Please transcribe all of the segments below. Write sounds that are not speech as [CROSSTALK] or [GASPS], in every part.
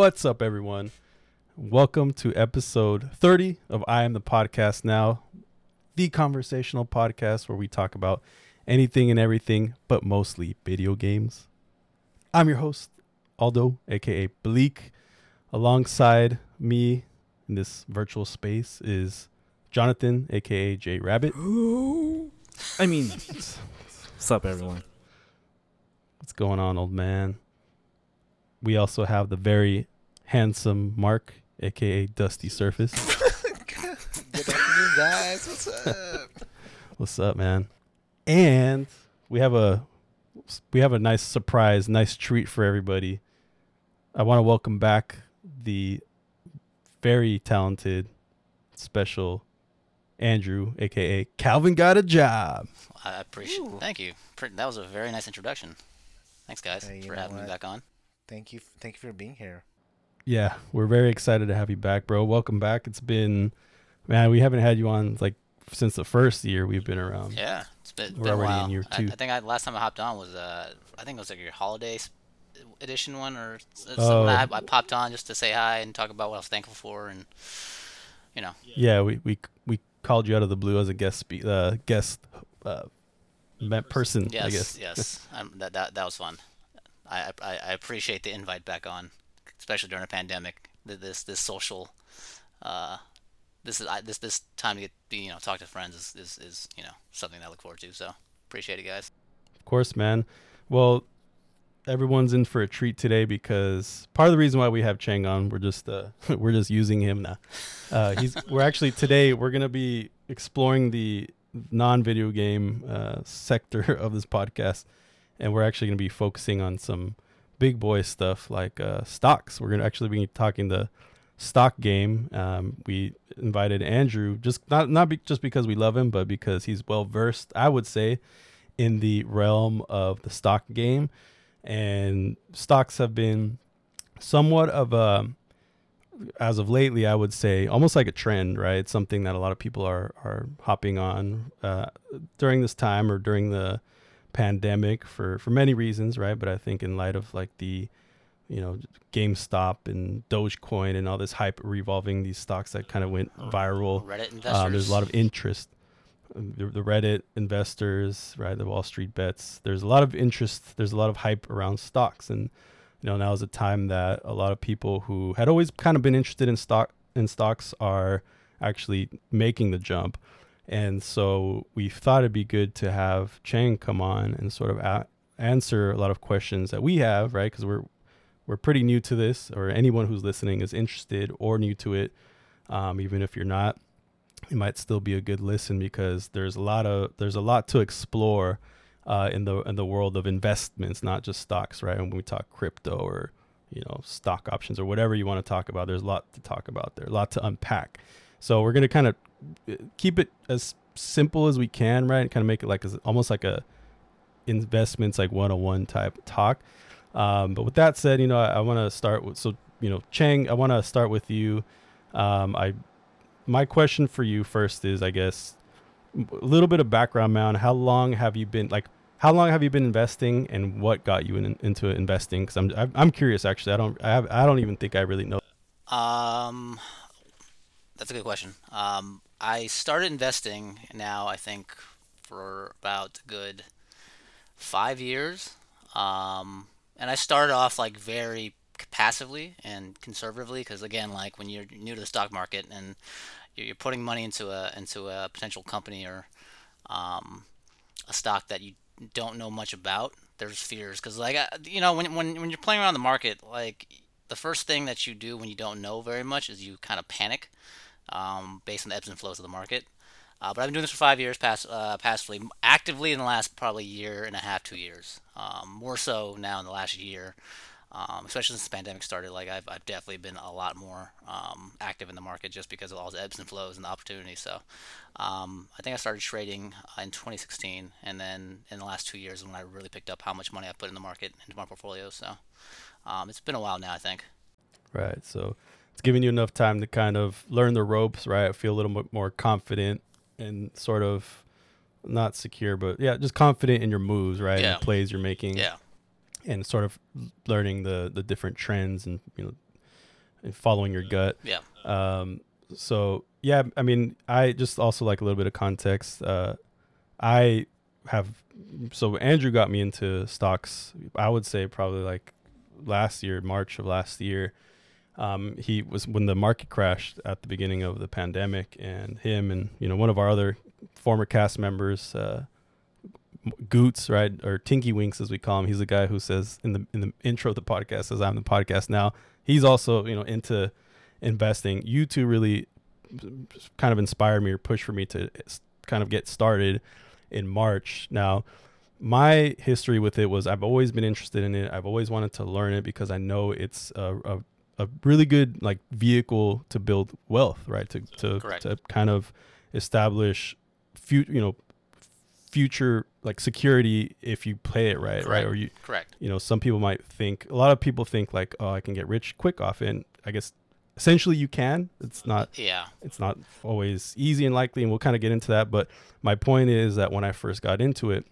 What's up, everyone? Welcome to episode 30 of I Am the Podcast Now, the conversational podcast where we talk about anything and everything, but mostly video games. I'm your host, Aldo, aka Bleak. Alongside me in this virtual space is Jonathan, aka J Rabbit. [GASPS] I mean, what's up, everyone? What's going on, old man? We also have the very handsome Mark, aka Dusty Surface. [LAUGHS] Good afternoon, guys. What's up? What's up, man? And we have a we have a nice surprise, nice treat for everybody. I want to welcome back the very talented, special Andrew, aka Calvin, got a job. I appreciate. Thank you. That was a very nice introduction. Thanks, guys, Hey, for know having me back on. Thank you. Thank you for being here. Yeah, we're very excited to have you back, bro. Welcome back. It's been, man, we haven't had you on like since the first year we've been around. Yeah, it's been, We're been a already in while. year I, two. I think I, last time I hopped on was uh, I think it was like your holiday edition one or something. Oh. I, I popped on just to say hi and talk about what I was thankful for, and you know, Yeah, we we we called you out of the blue as a guest spe- uh, guest uh, person. yes, I guess. yes, [LAUGHS] um, that that that was fun. I, I I appreciate the invite back on, especially during a pandemic. This this social, uh, this is this this time to get you know talk to friends is, is is you know something I look forward to. So appreciate it, guys. Of course, man. Well, everyone's in for a treat today because part of the reason why we have Chang on, we're just uh, [LAUGHS] we're just using him now. Uh, he's [LAUGHS] we're actually today we're gonna be exploring the non-video game uh, sector [LAUGHS] of this podcast, and we're actually gonna be focusing on some big boy stuff like uh, stocks. We're gonna actually be talking the stock game. Um, we invited Andrew just not not be, just because we love him, but because he's well versed. I would say in the realm of the stock game and stocks have been somewhat of a as of lately i would say almost like a trend right it's something that a lot of people are are hopping on uh, during this time or during the pandemic for for many reasons right but i think in light of like the you know GameStop and Dogecoin and all this hype revolving these stocks that kind of went viral Reddit investors. um, there's a lot of interest. Um, The, the Reddit investors, right? The Wall Street bets. There's a lot of interest. There's a lot of hype around stocks, and you know now is a time that a lot of people who had always kind of been interested in stock in stocks are actually making the jump. And so we thought it'd be good to have Chang come on and sort of a- answer a lot of questions that we have, right? Because we're we're pretty new to this, or anyone who's listening is interested or new to it. Um, even if you're not, it might still be a good listen because there's a lot of there's a lot to explore uh, in the in the world of investments, not just stocks, right? And When we talk crypto or you know stock options or whatever you want to talk about, there's a lot to talk about there, a lot to unpack. So we're gonna kind of keep it as simple as we can, right? And kind of make it like almost like a investments like one-on-one type talk. Um, but with that said, you know, I, I want to start with so you know, Chang, I want to start with you. Um, I my question for you first is, I guess, a little bit of background, man. How long have you been like? How long have you been investing, and what got you in, into investing? Because I'm- I'm curious. Actually, I don't I have I don't even think I really know. Um, that's a good question. Um, I started investing now. I think for about a good five years. Um, and I started off like very passively and conservatively because again, like when you're new to the stock market and you're, you're putting money into a into a potential company or um, a stock that you don't know much about, there's fears because like you know when when when you're playing around the market, like the first thing that you do when you don't know very much is you kind of panic um, based on the ebbs and flows of the market. Uh, but I've been doing this for five years, past, uh, passively, actively in the last probably year and a half, two years. Um, more so now in the last year, um, especially since the pandemic started. Like I've, I've definitely been a lot more um, active in the market just because of all the ebbs and flows and the opportunities. So um, I think I started trading uh, in 2016, and then in the last two years is when I really picked up how much money I put in the market into my portfolio. So um, it's been a while now, I think. Right. So it's giving you enough time to kind of learn the ropes, right? Feel a little bit more confident and sort of not secure, but yeah, just confident in your moves, right? Yeah. And plays you're making. Yeah. and sort of learning the the different trends and you know and following your gut. Yeah. Um, so yeah, I mean, I just also like a little bit of context. Uh, I have so Andrew got me into stocks. I would say probably like last year, March of last year. Um, he was when the market crashed at the beginning of the pandemic, and him and you know one of our other former cast members, uh, Goots, right, or Tinky Winks as we call him. He's the guy who says in the in the intro of the podcast says I'm the podcast now. He's also you know into investing. You two really kind of inspired me or pushed for me to kind of get started in March. Now, my history with it was I've always been interested in it. I've always wanted to learn it because I know it's a, a, a really good like vehicle to build wealth, right? To to Correct. to kind of establish future, you know, future like security if you play it right, right? Or you Correct. you know, some people might think a lot of people think like, oh, I can get rich quick off it. And I guess essentially you can. It's not Yeah. it's not always easy and likely, and we'll kind of get into that. But my point is that when I first got into it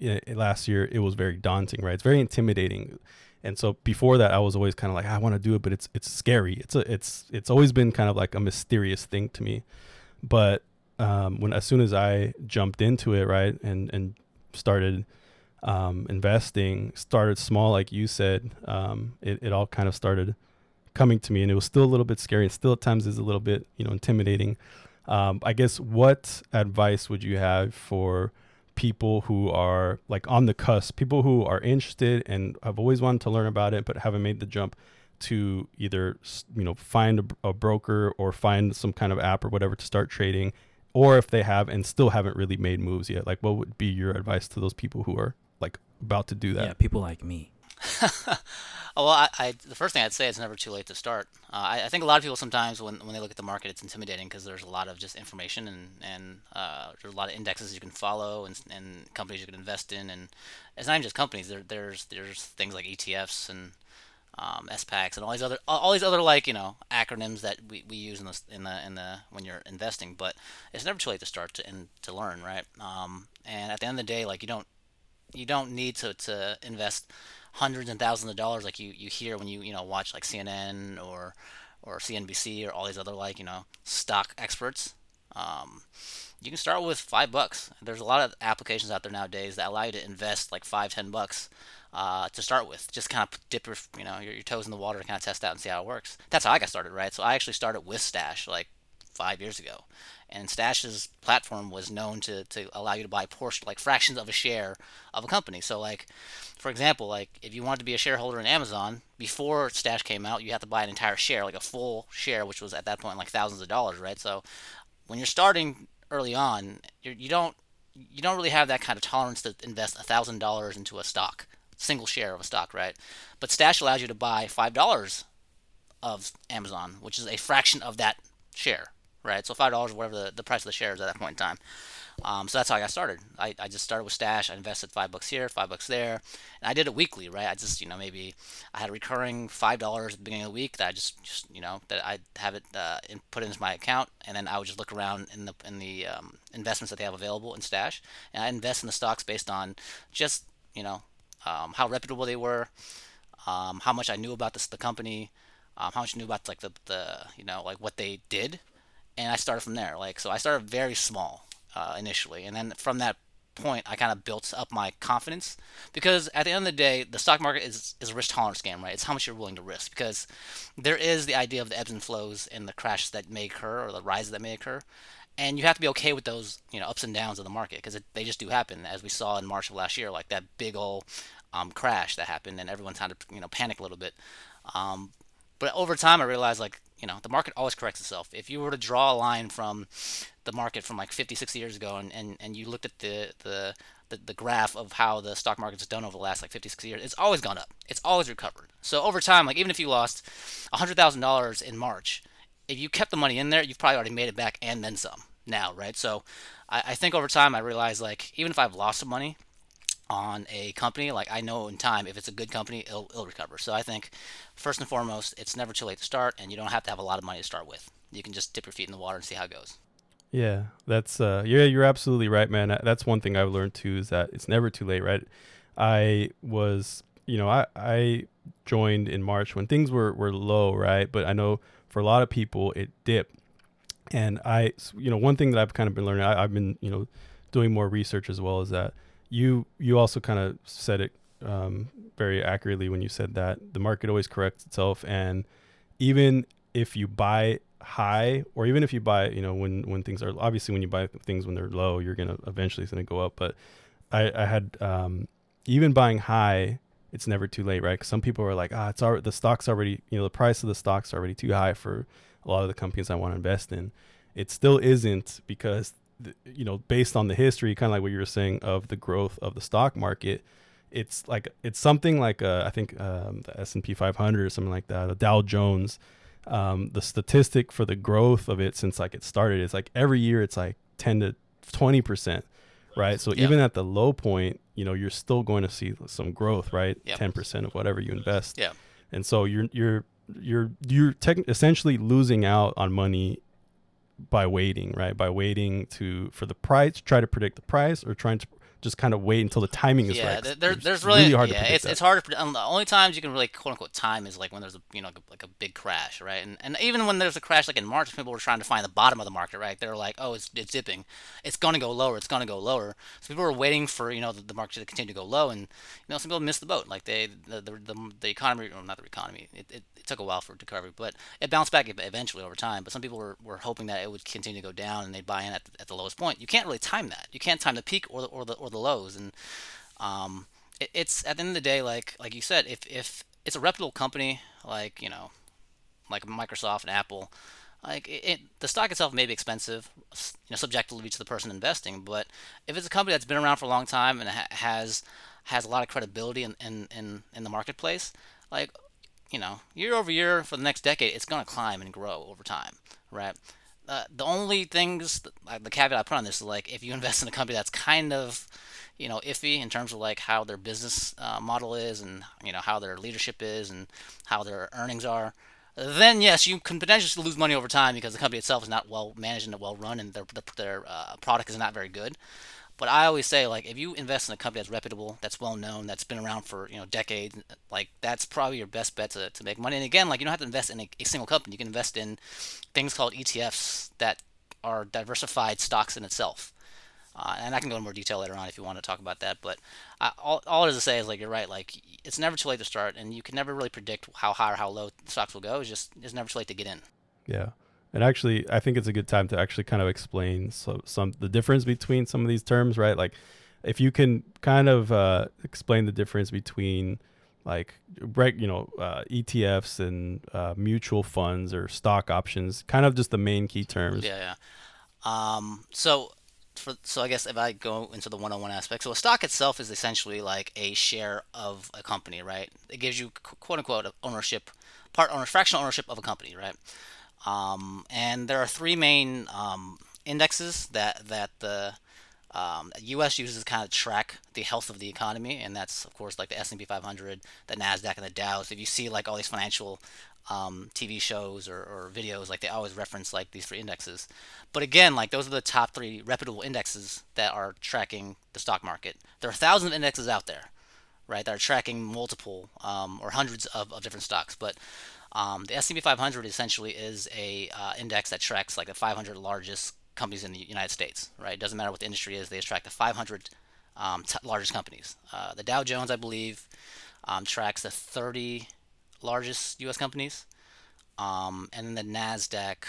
i- last year, it was very daunting, right? It's very intimidating. And so before that, I was always kind of like, I want to do it, but it's it's scary. It's a it's it's always been kind of like a mysterious thing to me. But um, when as soon as I jumped into it, right, and and started um, investing, started small, like you said, um, it it all kind of started coming to me, and it was still a little bit scary, and still at times is a little bit you know intimidating. Um, I guess what advice would you have for people who are like on the cusp, people who are interested and have always wanted to learn about it but haven't made the jump to either you know find a, a broker or find some kind of app or whatever to start trading, or if they have and still haven't really made moves yet, like what would be your advice to those people who are like about to do that? Yeah, people like me. [LAUGHS] Oh, well, I, I the first thing I'd say is never too late to start. Uh, I, I think a lot of people sometimes when, when they look at the market, it's intimidating because there's a lot of just information and and uh, there's a lot of indexes you can follow and, and companies you can invest in, and it's not even just companies. There there's there's things like ETFs and um, SPACs and all these other all these other like you know acronyms that we, we use in the in the in the when you're investing. But it's never too late to start to and to learn, right? Um, and at the end of the day, like you don't you don't need to, to invest hundreds and thousands of dollars like you, you hear when you you know watch like CNN or or CNBC or all these other like you know stock experts. Um, you can start with five bucks. There's a lot of applications out there nowadays that allow you to invest like five ten bucks uh, to start with. Just kind of dip your you know your, your toes in the water and kind of test out and see how it works. That's how I got started, right? So I actually started with Stash like five years ago. And Stash's platform was known to, to allow you to buy portion like fractions of a share of a company. So like for example, like if you wanted to be a shareholder in Amazon before Stash came out, you had to buy an entire share, like a full share, which was at that point like thousands of dollars, right? So when you're starting early on, you're, you don't you don't really have that kind of tolerance to invest thousand dollars into a stock, single share of a stock, right? But Stash allows you to buy five dollars of Amazon, which is a fraction of that share, right? So five dollars, whatever the, the price of the shares at that point in time. Um, so that's how I got started. I, I just started with Stash. I invested five bucks here, five bucks there, and I did it weekly, right? I just you know maybe I had a recurring five dollars at the beginning of the week that I just, just you know that I have it uh, in, put into my account, and then I would just look around in the in the um, investments that they have available in Stash, and I invest in the stocks based on just you know um, how reputable they were, um, how much I knew about this the company, um, how much I knew about like the, the you know like what they did, and I started from there. Like so, I started very small uh, initially, and then from that point, I kind of built up my confidence because at the end of the day, the stock market is is a risk tolerance game, right? It's how much you're willing to risk because there is the idea of the ebbs and flows and the crashes that may occur or the rises that may occur. And you have to be okay with those, you know, ups and downs of the market because they just do happen, as we saw in March of last year, like that big old um, crash that happened, and everyone kind of, you know, panic a little bit. Um, but over time, I realized like you know the market always corrects itself. If you were to draw a line from the market from like 50, 60 years ago, and, and, and you looked at the, the the the graph of how the stock market's done over the last like 50, 60 years, it's always gone up. It's always recovered. So over time, like even if you lost hundred thousand dollars in March, if you kept the money in there, you've probably already made it back and then some now, right? So I, I think over time, I realized like even if I've lost some money, on a company, like I know in time if it's a good company, it'll, it'll recover. So I think first and foremost, it's never too late to start, and you don't have to have a lot of money to start with. You can just dip your feet in the water and see how it goes. Yeah, that's uh yeah, you're absolutely right, man. That's one thing I've learned too is that it's never too late, right? I was, you know, I I joined in March when things were were low, right? But I know for a lot of people it dipped. And I, you know, one thing that I've kind of been learning, I, I've been, you know, doing more research as well is that you you also kind of said it um, very accurately when you said that the market always corrects itself, and even if you buy high or even if you buy you know when when things are obviously when you buy things when they're low you're gonna eventually it's gonna go up but i i had um even buying high it's never too late right? 'Cause some people are like ah it's already the stock's already you know the price of the stock's already too high for a lot of the companies i want to invest in. It still isn't because th- you know based on the history kind of like what you were saying of the growth of the stock market it's like it's something like uh, I think um, the S and P 500 or something like that, the Dow Jones. Um, the statistic for the growth of it since like it started is like every year it's like 10 to 20 percent, right? So Yep. even at the low point, you know, you're still going to see some growth, right? Yep. 10 percent of whatever you invest. Yeah. And so you're you're you're you're tech essentially losing out on money by waiting, right? By waiting to for the price, try to predict the price, or trying to just kind of wait until the timing is yeah, right. there, there- It's there's really, hard to yeah, predict it's, that. it's hard to predict. The only times you can really quote unquote time is like when there's a you know like a big crash, right? And and even when there's a crash like in March, people were trying to find the bottom of the market, right? They're like, oh, it's it's dipping, it's gonna go lower, it's gonna go lower. So people were waiting for you know the, the market to continue to go low, and you know some people missed the boat. Like they the the, the, the economy, or not the economy, it, it took a while for it to recover, but it bounced back eventually over time. But some people were, were hoping that it would continue to go down, and they'd buy in at the, at the lowest point. You can't really time that. You can't time the peak or the or the or the lows, and um, it, it's at the end of the day, like like you said, if if it's a reputable company, like you know, like Microsoft and Apple, like it, it the stock itself may be expensive, you know, subjectively to the person investing. But if it's a company that's been around for a long time and ha- has has a lot of credibility in, in, in, in the marketplace, like you know, year over year for the next decade, it's going to climb and grow over time, right? Uh, the only things, the caveat I put on this is like if you [LAUGHS] invest in a company that's kind of, you know, iffy in terms of like how their business uh, model is and you know how their leadership is and how their earnings are, then yes, you can potentially lose money over time because the company itself is not well managed and well run and their their, their uh, product is not very good. But I always say, like, if you invest in a company that's reputable, that's well known, that's been around for you know decades, like that's probably your best bet to, to make money. And again, like you don't have to invest in a, a single company. You can invest in things called ETFs that are diversified stocks in itself. Uh, and I can go into more detail later on if you want to talk about that. But I, all, all it is to say is like you're right. Like it's never too late to start, and you can never really predict how high or how low stocks will go. It's just it's never too late to get in. Yeah. And actually, I think it's a good time to actually kind of explain so, some the difference between some of these terms, right? Like, if you can kind of uh, explain the difference between like you know uh, ETFs and uh, mutual funds or stock options, kind of just the main key terms. Yeah, yeah. Um, so, for, so I guess if I go into the one-on-one aspect, so a stock itself is essentially like a share of a company, right? It gives you quote unquote ownership, part owner, fractional ownership of a company, right? Um, and there are three main um, indexes that that the um, U.S. uses to kind of track the health of the economy, and that's of course like the S&P 500, the Nasdaq, and the Dow. So if you see like all these financial um, TV shows or, or videos, like they always reference like these three indexes. But again, like those are the top three reputable indexes that are tracking the stock market. There are thousands of indexes out there, right, that are tracking multiple um, or hundreds of, of different stocks. But um, the S&P 500 essentially is a uh, index that tracks like the 500 largest companies in the United States, right? It doesn't matter what the industry is; they track the 500 um, t- largest companies. Uh, the Dow Jones, I believe, um, tracks the 30 largest U.S. companies, um, and then the Nasdaq.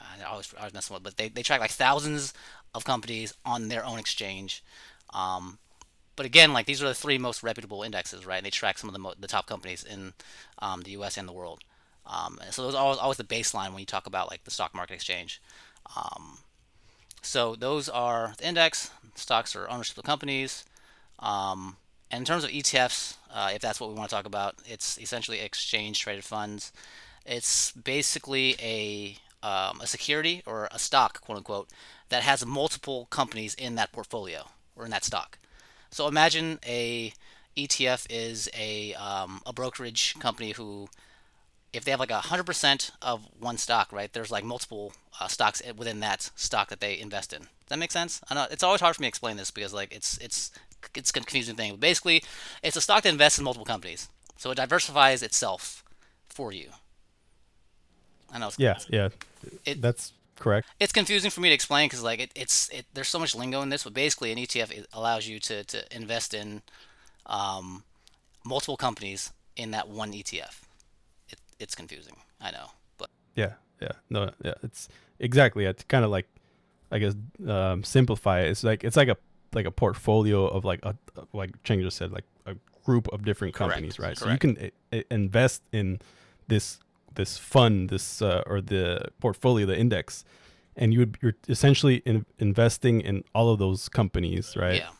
I always, I always mess up, but they, they track like thousands of companies on their own exchange. Um, but again, like these are the three most reputable indexes, right? And they track some of the mo- the top companies in um, the U.S. and the world. Um, so those always, always the baseline when you talk about like the stock market exchange. Um, so those are the index stocks are ownership of companies. Um, and in terms of ETFs, uh, if that's what we want to talk about, it's essentially exchange traded funds. It's basically a um, a security or a stock, quote unquote, that has multiple companies in that portfolio or in that stock. So imagine a ETF is a um, a brokerage company who, if they have like a hundred percent of one stock, right? There's like multiple uh, stocks within that stock that they invest in. Does that make sense? I know it's always hard for me to explain this because like it's it's it's a confusing thing. But basically, it's a stock that invests in multiple companies. So it diversifies itself for you. I know. It's, Yeah, yeah, It- that's correct. it's confusing for me to explain because like it, it's it, there's so much lingo in this, but basically an ETF allows you to, to invest in um, multiple companies in that one ETF. It, it's confusing, I know, but Yeah, yeah, no, yeah, it's exactly. It's kind of like, I guess, um, simplify it. It's like it's like a like a portfolio of like a like Cheng just said, like a group of different Correct, companies, right? So you can i- i- invest in this this fund, this uh, or the portfolio, the index, and you would you're essentially in, investing in all of those companies, right? yeah.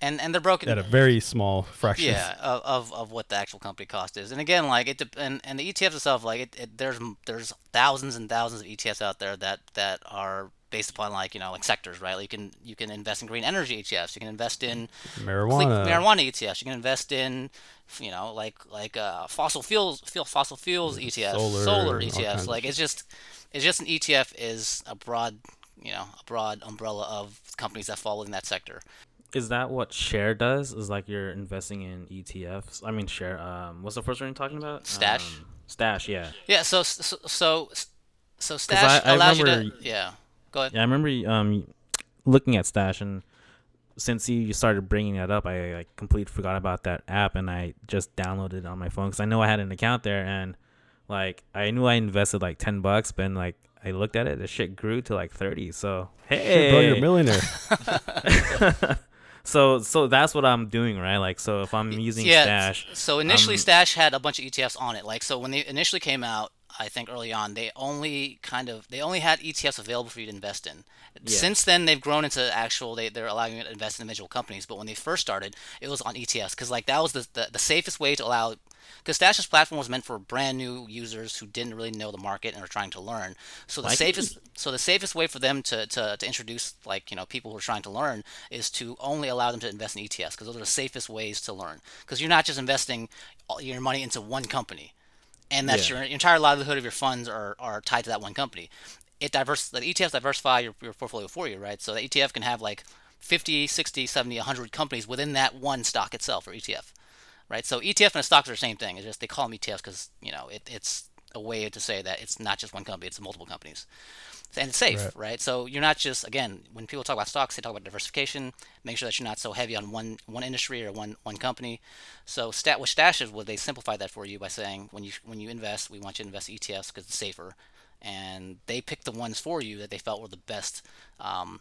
And and they're broken At a very small fraction. yeah of, of, of what the actual company cost is. And again like it and, and the etfs itself like it, it there's there's thousands and thousands of etfs out there that that are based upon like you know like sectors right? Like you can you can invest in green energy etfs you can invest in Marijuana. marijuana etfs you can invest in you know like like uh, fossil fuels fuel fossil fuels etfs solar, solar etfs like it's just it's just an etf is a broad you know a broad umbrella of companies that fall in that sector Is that what share does? Is like you're investing in ETFs? I mean, share. Um, what's the first one you're talking about? Stash? Um, stash. Yeah. Yeah, so so so, so stash I- I allows you to yeah. Go ahead. Yeah, I remember um looking at Stash, and since you started bringing that up, I like completely forgot about that app, and I just downloaded it on my phone because I know I had an account there, and like I knew I invested like ten bucks, but like I looked at it, the shit grew to like thirty. So Shit, hey, bro, you're a millionaire. [LAUGHS] [LAUGHS] [LAUGHS] so so that's what I'm doing, right? Like so if I'm using yeah. Stash, So initially, um, Stash had a bunch of ETFs on it. Like so, when they initially came out, I think early on, they only kind of they only had ETFs available for you to invest in. Yeah. Since then, they've grown into actual. They they're allowing you to invest in individual companies. But when they first started, it was on ETFs because like that was the, the the safest way to allow. Because Stash's platform was meant for brand new users who didn't really know the market and are trying to learn. So the Like safest so the safest way for them to, to, to introduce like you know people who are trying to learn is to only allow them to invest in ETFs because those are the safest ways to learn. Because you're not just investing all your money into one company, and that's Yeah. your, entire livelihood of your funds are, are tied to that one company. It divers the ETFs diversify your, your portfolio for you, right? So the ETF can have like 50, 60, 70, 100 companies within that one stock itself or ETF, right? So ETF and a stock are the same thing. It's just they call them ETFs because you know it, it's a way to say that it's not just one company; it's multiple companies and it's safe, Right. right. So you're not just again when people talk about stocks, they talk about diversification. Make sure that you're not so heavy on one one industry or one one company. So stat with Stash is what they simplify that for you by saying when you when you invest, we want you to invest in ETFs because it's safer, and they pick the ones for you that they felt were the best um,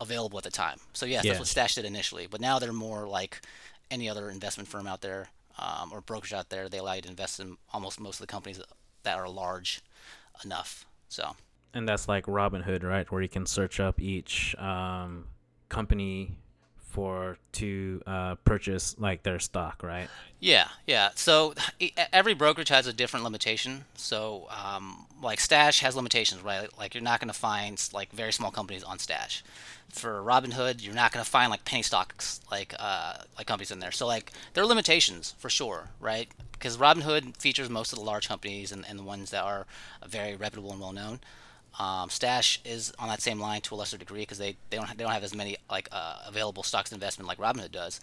available at the time. So yes, Yeah. that's what Stash did initially, but now they're more like any other investment firm out there um, or brokerage out there. They allow you to invest in almost most of the companies that are large enough. So. And that's like Robinhood, right? Where you can search up each um company for to uh purchase like their stock, right? Yeah, yeah. So every brokerage has a different limitation. So, um, like Stash has limitations, right? Like you're not going to find like very small companies on Stash. For Robinhood, you're not going to find like penny stocks like uh, like companies in there. So like there are limitations for sure, right? Because Robinhood features most of the large companies and, and the ones that are very reputable and well known. Um, Stash is on that same line to a lesser degree because they, they don't they don't have as many like uh, available stocks to investment like Robinhood does,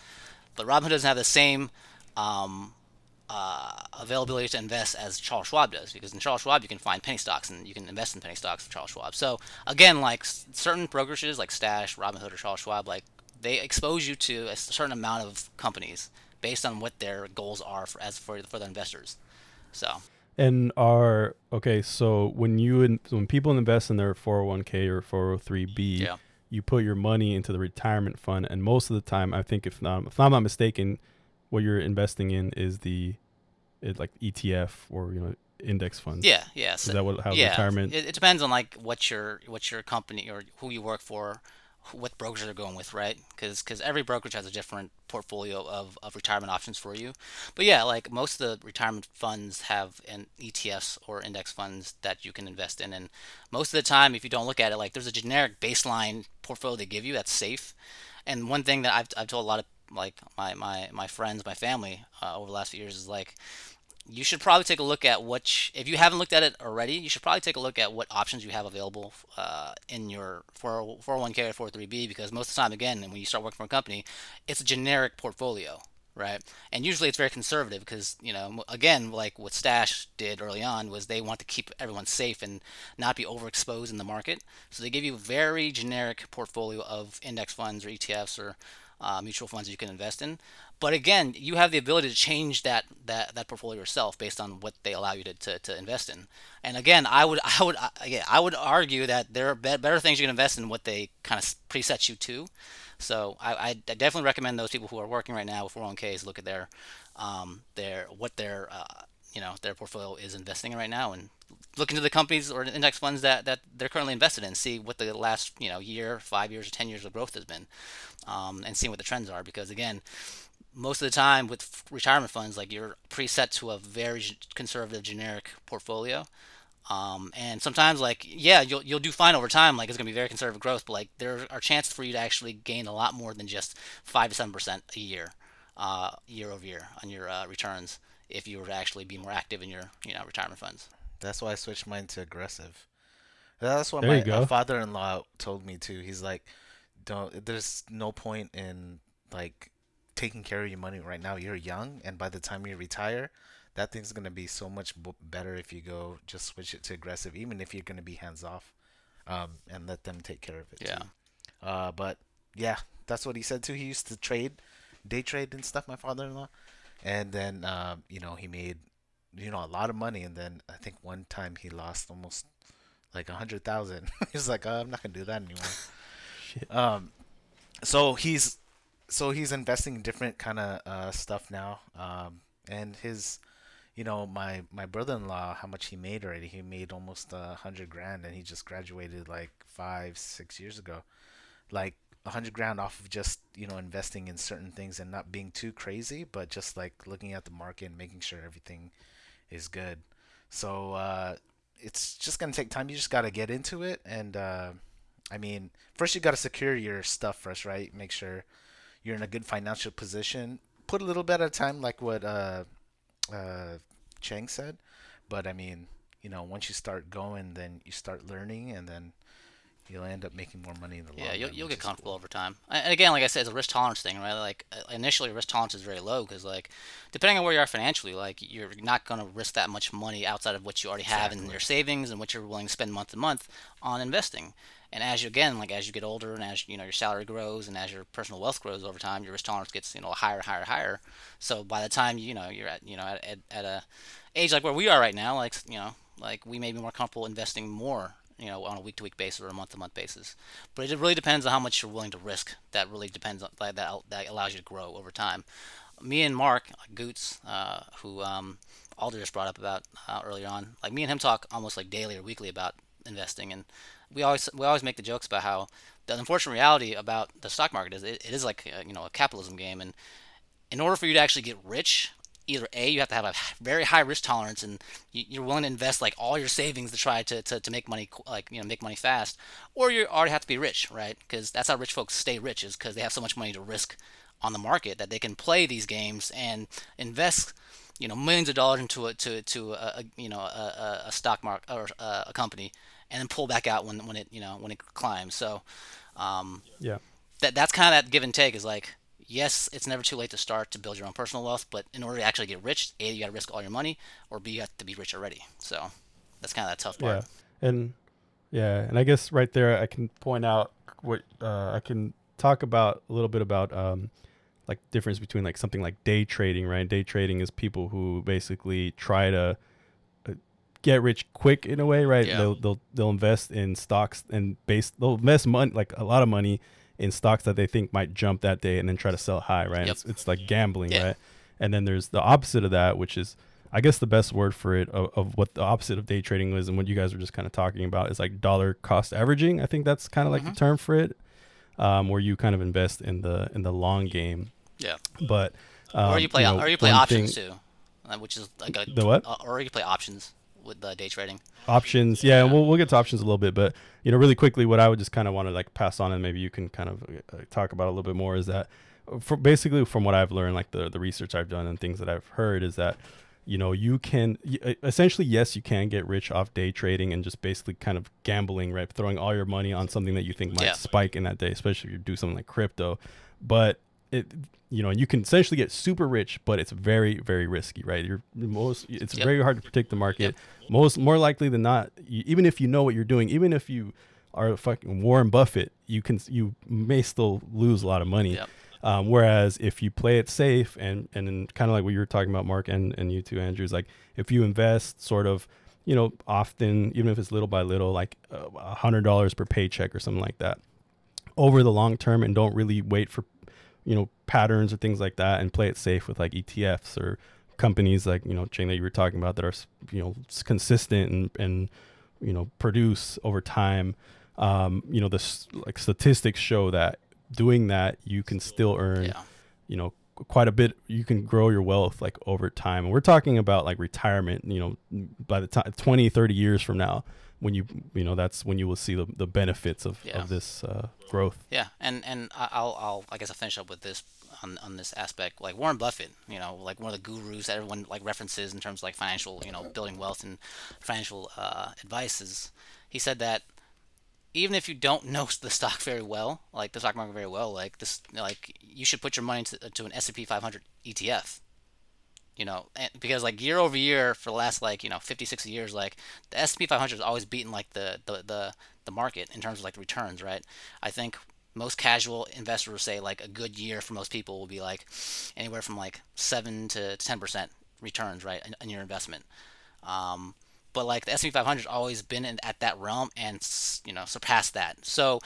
but Robinhood doesn't have the same um, uh, availability to invest as Charles Schwab does because in Charles Schwab you can find penny stocks and you can invest in penny stocks with Charles Schwab. So again, like certain brokerages like Stash, Robinhood, or Charles Schwab, like they expose you to a certain amount of companies based on what their goals are for as for for their investors. So And are okay. So when you in, when people invest in their 401k or 403b, Yeah. you put your money into the retirement fund, and most of the time, I think if not if I'm not mistaken, what you're investing in is the it, like ETF or you know index funds. yeah, yeah. Is so- that what how yeah, retirement? It, it depends on like what your what your company or who you work for, what brokerage they're going with, right? Because every brokerage has a different portfolio of, of retirement options for you. But yeah, like most of the retirement funds have an ETFs or index funds that you can invest in, and most of the time, if you don't look at it, like there's a generic baseline portfolio they give you that's safe. And one thing that I've, I've told a lot of like my, my, my friends, my family uh, over the last few years is like you should probably take a look at which if you haven't looked at it already you should probably take a look at what options you have available uh, in your 401k or 403b because most of the time again when you start working for a company it's a generic portfolio right? And usually it's very conservative because you know again like what Stash did early on was they want to keep everyone safe and not be overexposed in the market. So they give you a very generic portfolio of index funds or ETFs or uh, mutual funds you can invest in. But again, you have the ability to change that, that, that portfolio yourself based on what they allow you to, to, to invest in. And again, I would [LAUGHS] I would yeah, I would argue that there are be- better things you can invest in what they kind of preset you to. So I, I definitely recommend those people who are working right now with 401ks look at their um, their what their uh, you know their portfolio is investing in right now and look into the companies or index funds that, that they're currently invested in see what the last you know year five years or ten years of growth has been um, and seeing what the trends are because again most of the time with retirement funds like you're preset to a very conservative generic portfolio um, and sometimes like yeah you'll, you'll do fine over time like it's going to be very conservative growth but like there are chances for you to actually gain a lot more than just 5 to 7 percent a year uh, year over year on your uh, returns if you were to actually be more active in your you know retirement funds That's why I switched mine to aggressive. That's what There you my father-in-law told me too. He's like, "Don't. There's no point in like taking care of your money right now. You're young, and by the time you retire, that thing's gonna be so much b- better if you go just switch it to aggressive, even if you're gonna be hands off, um, and let them take care of it. Yeah. Too. Uh, but yeah, that's what he said too. He used to trade, day trade and stuff. My father-in-law, and then um, you know he made you know a lot of money, and then I think one time he lost almost like a hundred thousand. [LAUGHS] he was like, oh, I'm not gonna do that anymore. Shit. Um, so he's so he's investing in different kind of uh, stuff now. Um, and his, you know, my my brother-in-law, how much he made already? He made almost a hundred grand, and he just graduated like five six years ago. Like a hundred grand off of just you know investing in certain things and not being too crazy, but just like looking at the market and making sure everything is good. So uh, it's just gonna take time. You just gotta get into it, and uh, I mean, first you gotta secure your stuff first, right? Make sure you're in a good financial position. Put a little bit at a time, like what uh, uh, Cheng said. But I mean, you know, once you start going, then you start learning, and then you'll end up making more money in the long Yeah, you'll, you'll get comfortable cool. over time. And and again, like I said, it's a risk tolerance thing, right? Like uh, initially, risk tolerance is very low because, like, depending on where you are financially, like you're not going to risk that much money outside of what you already have in your savings and what you're willing to spend month to month on investing. And as you again, like as you get older and as you know your salary grows and as your personal wealth grows over time, your risk tolerance gets you know higher, higher, higher. So by the time you know you're at you know at, at, at a age like where we are right now, like you know, like we may be more comfortable investing more, you know, on a week to week basis or a month to month basis. But it really depends on how much you're willing to risk. That really depends on that that, allows you to grow over time. Me and Mark Goots, uh, who um, Aldo just brought up about uh, earlier on, like me and him talk almost like daily or weekly about investing, and we always we always make the jokes about how the unfortunate reality about the stock market is it, it is like a, you know a capitalism game, and in order for you to actually get rich, either a you have to have a very high risk tolerance and you- you're willing to invest like all your savings to try to, to, to make money like you know make money fast, or you already have to be rich, right? Because that's how rich folks stay rich is because they have so much money to risk on the market that they can play these games and invest you know millions of dollars into a to to a, a you know a, a- stock mark or a, a company and then pull back out when when it you know when it climbs. So um, Yeah. that that's kind of that give and take is like yes it's never too late to start to build your own personal wealth but in order to actually get rich a you got to risk all your money or b you have to be rich already so that's kind of that tough part Yeah, and yeah, and I guess right there I can point out what uh, I can talk about a little bit about um, like difference between like something like day trading, right? Day trading is people who basically try to uh, get rich quick in a way, right? Yeah. They'll they'll they'll invest in stocks and base they'll invest money like a lot of money in stocks that they think might jump that day and then try to sell high, right? Yep. It's it's like gambling, Yeah. right? And then there's the opposite of that, which is I guess the best word for it of, of what the opposite of day trading is and what you guys were just kind of talking about is like dollar cost averaging. I think that's kind of like Mhm. the term for it, um, where you kind of invest in the in the long game. yeah But um, or you play know, or you play options thing- too uh, which is like a The what? uh, or you play options with the day trading options yeah, Yeah. we'll, we'll get to options a little bit but you know really quickly what i would just kind of want to like pass on and maybe you can kind of uh, talk about a little bit more is that uh, for basically from what i've learned like the, the research i've done and things that i've heard is that you know you can uh, essentially yes you can get rich off day trading and just basically kind of gambling right throwing all your money on something that you think might Yeah. spike in that day especially if you do something like crypto but it you know you can essentially get super rich, but it's very very risky, right? You're most it's Yep. very hard to predict the market. Yep. Most more likely than not, you, even if you know what you're doing, even if you are fucking Warren Buffett, you can you may still lose a lot of money. Yep. Um, whereas if you play it safe and and kind of like what you were talking about, Mark and and you too, Andrew, is like if you invest sort of, you know, often even if it's little by little, like uh, a hundred dollars per paycheck or something like that, over the long term, and don't really wait for, you know, patterns or things like that, and play it safe with like ETFs or companies like you know chain that you were talking about that are you know consistent and and you know produce over time. Um you know the s- like statistics show that doing that you can still earn Yeah. you know quite a bit. You can grow your wealth like over time. And we're talking about like retirement you know by the time 20 30 years from now when you you know that's when you will see the, the benefits of, Yeah. of this uh, growth Yeah, and and I- I'll I'll I guess I'll finish up with this on on this aspect. Like Warren Buffett, you know, like one of the gurus that everyone like references in terms of like financial, you know, building wealth and financial uh, advice is he said that even if you don't know [LAUGHS] the stock very well, like the stock market very well, like this, like you should put your money to, to an S&P 500 ETF. You know, because like year over year for the last like you know 50, 60 years, like the S&P 500 has always beaten like the the the, the market in terms of like the returns, right? I think most casual investors say like a good year for most people will be like anywhere from like seven to ten percent returns, right, in, in your investment. Um, but like the S&P 500 has always been in, at that realm and you know surpassed that. So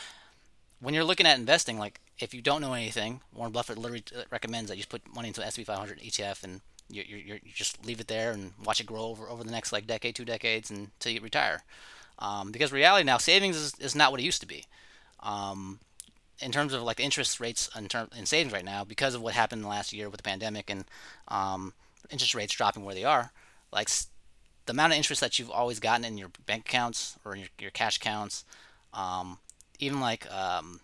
when you're looking at investing, like if you don't know anything, Warren Buffett literally uh, recommends that you put money into an S&P 500 ETF and you, you, you just leave it there and watch it grow over, over the next like decade, two decades until you retire. Um, because reality now, savings is, is not what it used to be. Um, in terms of like interest rates in, term, in savings right now, because of what happened in the last year with the pandemic and um, interest rates dropping where they are, like the amount of interest that you've always gotten in your bank accounts or in your, your cash accounts, um, even like um,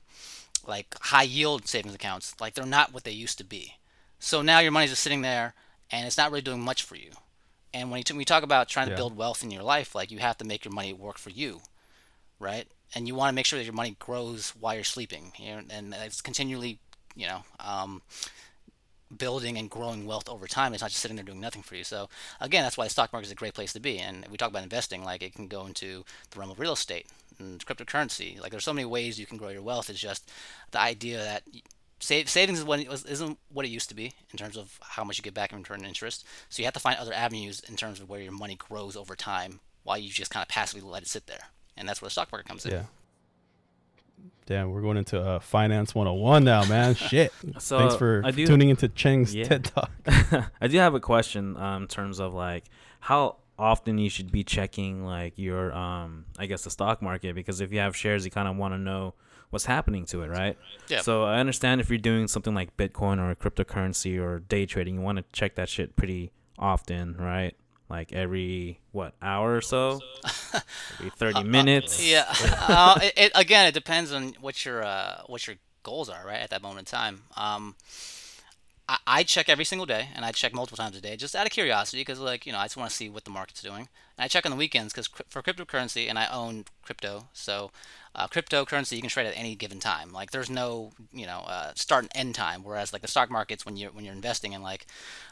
like high yield savings accounts, like they're not what they used to be. So now your money's just sitting there, and it's not really doing much for you. And when you, t- when you talk about trying to build wealth in your life, like you have to make your money work for you, right? And you want to make sure that your money grows while you're sleeping, you know, and it's continually, you know, um, building and growing wealth over time. It's not just sitting there doing nothing for you. So again, that's why the stock market is a great place to be. And we talk about investing, like it can go into the realm of real estate and cryptocurrency. Like there's so many ways you can grow your wealth. It's just the idea that save, savings is what it was- isn't what it used to be in terms of how much you get back in return interest. So you have to find other avenues in terms of where your money grows over time, while you just kind of passively let it sit there. And that's where the stock market comes in. yeah damn we're going into uh, finance 101 now man [LAUGHS] shit So thanks for I do, tuning into cheng's Yeah. ted talk [LAUGHS] I do have a question um, in terms of like how often you should be checking like your um I guess the stock market because if you have shares you kind of want to know what's happening to it, right? Yeah. So I understand if you're doing something like Bitcoin or cryptocurrency or day trading, you want to check that shit pretty often, right? Like every what hour or so, [LAUGHS] every thirty minutes. Yeah. [LAUGHS] uh, it, it, again, it depends on what your uh, what your goals are, right, at that moment in time. Um, I, I check every single day, and I check multiple times a day, just out of curiosity, because like you know, I just want to see what the market's doing. And I check on the weekends because for cryptocurrency, and I own crypto, so uh, cryptocurrency you can trade at any given time. Like there's no you know uh, start and end time. Whereas like the stock markets, when you're when you're investing in like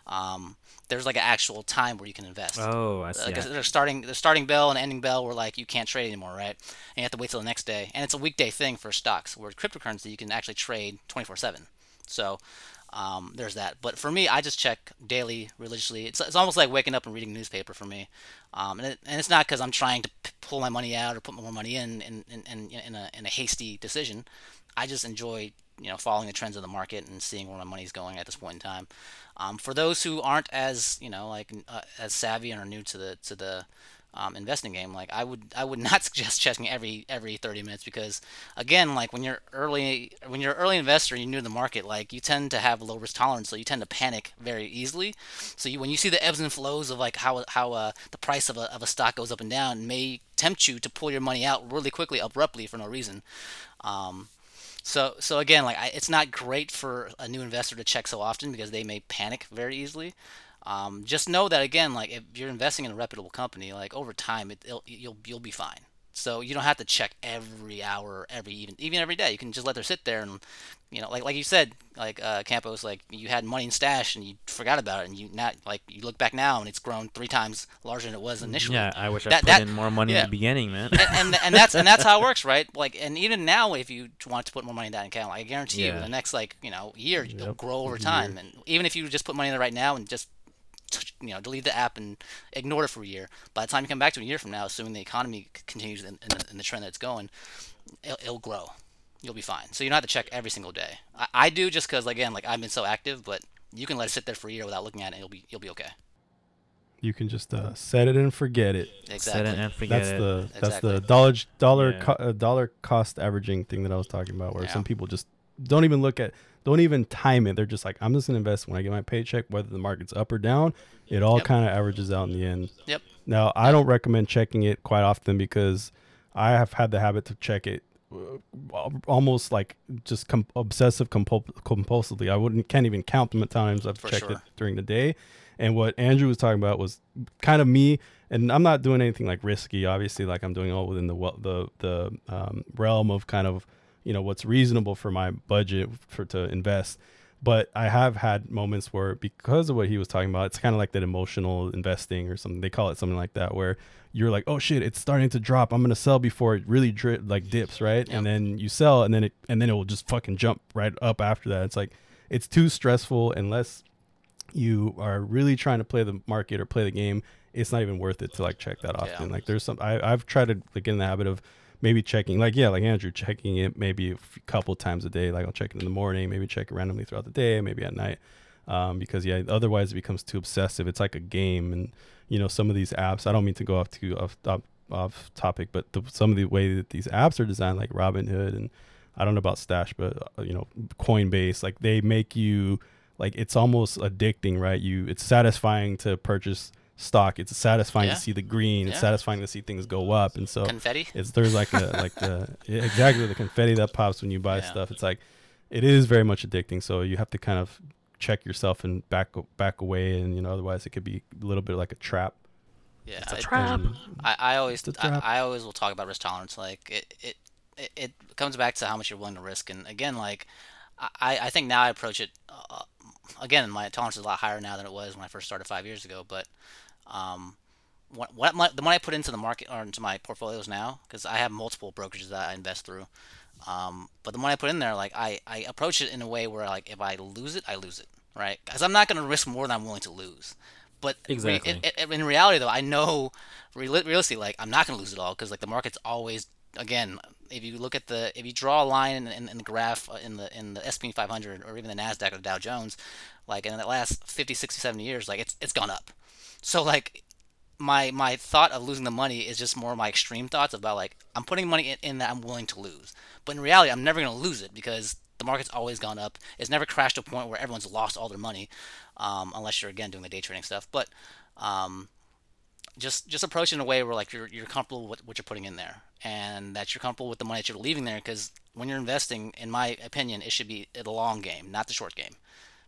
um, there's like an actual time where you can invest. Oh, I see. Like there's starting the starting bell and ending bell where like you can't trade anymore, right? And you have to wait till the next day. And it's a weekday thing for stocks. Where cryptocurrency you can actually trade 24/7. So um, there's that. But for me, I just check daily, religiously. It's, it's almost like waking up and reading newspaper for me. Um, and, it, and it's not because I'm trying to p- pull my money out or put more money in in, in, in, in, a, in a hasty decision. I just enjoy you know following the trends of the market and seeing where my money's going at this point in time. Um, for those who aren't as you know like uh, as savvy and are new to the to the um, investing game, like I would I would [LAUGHS] not suggest checking every every 30 minutes because again like when you're early when you're early investor and you're new to the market like you tend to have low risk tolerance so you tend to panic very easily so you, when you see the ebbs and flows of like how how uh, the price of a, of a stock goes up and down may tempt you to pull your money out really quickly abruptly for no reason um, so so again, like I, it's not great for a new investor to check so often because they may panic very easily. Um, just know that again, like if you're investing in a reputable company, like over time, it, it'll, you'll you'll be fine. So you don't have to check every hour, every even even every day. You can just let her sit there and you know, like like you said, like uh, Campos, like you had money in stash and you forgot about it, and you not like you look back now and it's grown three times larger than it was initially. Yeah, I wish I That- put that- in more money yeah. in the beginning, man. and, and and that's and that's how it [LAUGHS] works, right? Like, and even now, if you want to put more money in that account, I guarantee you, Yeah. the next like you know year, it'll grow over Year. time. And even if you just put money in there right now and just you know delete the app and ignore it for a year, by the time you come back to it a year from now, assuming the economy continues in, in, the, in the trend that it's going, it'll, it'll grow. You'll be fine. So you don't have to check every single day. I, I do just because again, like I've been so active, but you can let it sit there for a year without looking at it. and You'll be you'll be okay. You can just uh, set it and forget it. Exactly. Set it and forget that's it. the that's Exactly. the dollar dollar Yeah. co- uh, dollar cost averaging thing that I was talking about, where Yeah. some people just don't even look at, don't even time it. They're just like, I'm just gonna invest when I get my paycheck, whether the market's up or down. It all Yep. kind of averages out in the end. Yep. Now, I don't recommend checking it quite often because I have had the habit to check it uh, almost like just com- obsessive compul- compulsively. I wouldn't can't even count the times I've For checked it during the day. And what Andrew was talking about was kind of me, and I'm not doing anything like risky. Obviously, like I'm doing all within the the the um, realm of kind of you know what's reasonable for my budget for to invest. But I have had moments where, because of what he was talking about, it's kind of like that emotional investing or something. They call it something like that, where you're like, oh shit, it's starting to drop. I'm gonna sell before it really dri- like dips, right? Yep. And then you sell, and then it and then it will just fucking jump right up after that. It's like it's too stressful unless you are really trying to play the market or play the game. It's not even worth it to like check that Yeah. often. Like there's some I, I've tried to like get in the habit of maybe checking like yeah like Andrew checking it maybe a f- couple times a day. Like I'll check it in the morning, maybe check it randomly throughout the day, maybe at night. Um, because yeah, otherwise it becomes too obsessive. It's like a game, and you know some of these apps. I don't mean to go off to off off, off topic, but the, some of the way that these apps are designed, like Robinhood, and I don't know about Stash, but uh, you know Coinbase, like they make you like it's almost addicting, right? You it's satisfying to purchase stock. It's satisfying Yeah. to see the green. It's satisfying to see things go up, and so Confetti. it's there's like a like the [LAUGHS] exactly the confetti that pops when you buy Yeah. stuff. It's like it is very much addicting. So you have to kind of check yourself and back back away, and you know otherwise it could be a little bit like a trap. Yeah, It's a I- trap. I, I always It's trap. I always will talk about risk tolerance. Like it, it it it comes back to how much you're willing to risk. And again, like I, I think now I approach it. Uh, again, my tolerance is a lot higher now than it was when I first started five years ago. But um, what what my, the money I put into the market or into my portfolios now, because I have multiple brokerages that I invest through. Um, but the money I put in there, like I, I approach it in a way where like if I lose it, I lose it, right? Because I'm not going to risk more than I'm willing to lose. But Exactly. in, reality, though, I know real, realistically, like I'm not going to lose it all because like the market's always again. If you look at the if you draw a line in, in, in the graph uh, in the in the S&P 500 or even the Nasdaq or the Dow Jones, like in the last 50, 60, 70 years, like it's it's gone up. So like my my thought of losing the money is just more my extreme thoughts about like I'm putting money in, in that I'm willing to lose. But in reality, I'm never going to lose it because the market's always gone up. It's never crashed to a point where everyone's lost all their money, um, unless you're again doing the day trading stuff. But um, just just approach it in a way where like you're you're comfortable with what you're putting in there, and that you're comfortable with the money that you're leaving there. Because when you're investing, in my opinion, it should be the long game, not the short game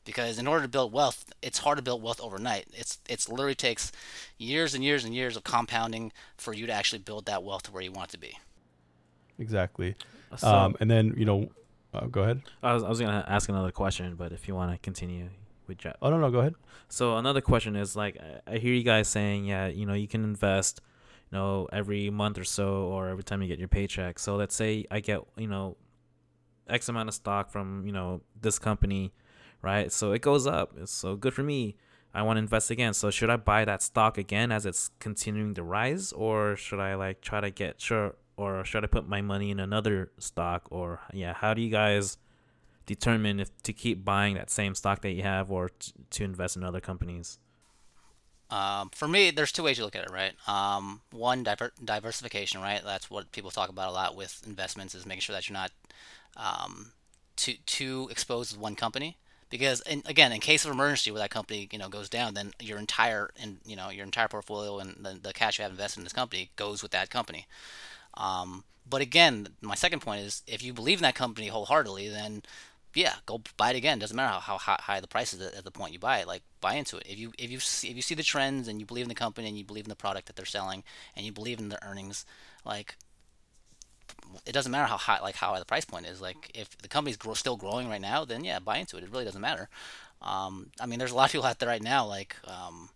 because in order to build wealth, it's hard to build wealth overnight. It's it's literally takes years and years and years of compounding for you to actually build that wealth to where you want it to be. exactly. So, um, and then you know, uh, go ahead. I was I was gonna ask another question, but if you want to continue with Jeff. Oh no, no, go ahead. So another question is like I- I hear you guys saying yeah you know you can invest you know every month or so or every time you get your paycheck. So let's say I get you know X amount of stock from you know this company, right? So it goes up. It's so good for me. I want to invest again. So should I buy that stock again as it's continuing to rise, or should I like try to get sure, or should I put my money in another stock, or yeah? How do you guys determine if to keep buying that same stock that you have or t- to invest in other companies? Um, for me, there's two ways you look at it, right? Um, one, diver- diversification, right? That's what people talk about a lot with investments is making sure that you're not um, too too exposed to one company. Because, in, again, in case of emergency where that company you know goes down, then your entire and you know your entire portfolio and the, the cash you have invested in this company goes with that company. Um, but again, my second point is if you believe in that company wholeheartedly, then yeah, go buy it again. Doesn't matter how, how high the price is at at the point you buy it. Like buy into it. If you if you see, if you see the trends and you believe in the company and you believe in the product that they're selling and you believe in the earnings, like it doesn't matter how high like how high the price point is. Like if the company's grow, still growing right now, then yeah, buy into it. It really doesn't matter. Um, I mean, there's a lot of people out there right now like. Um,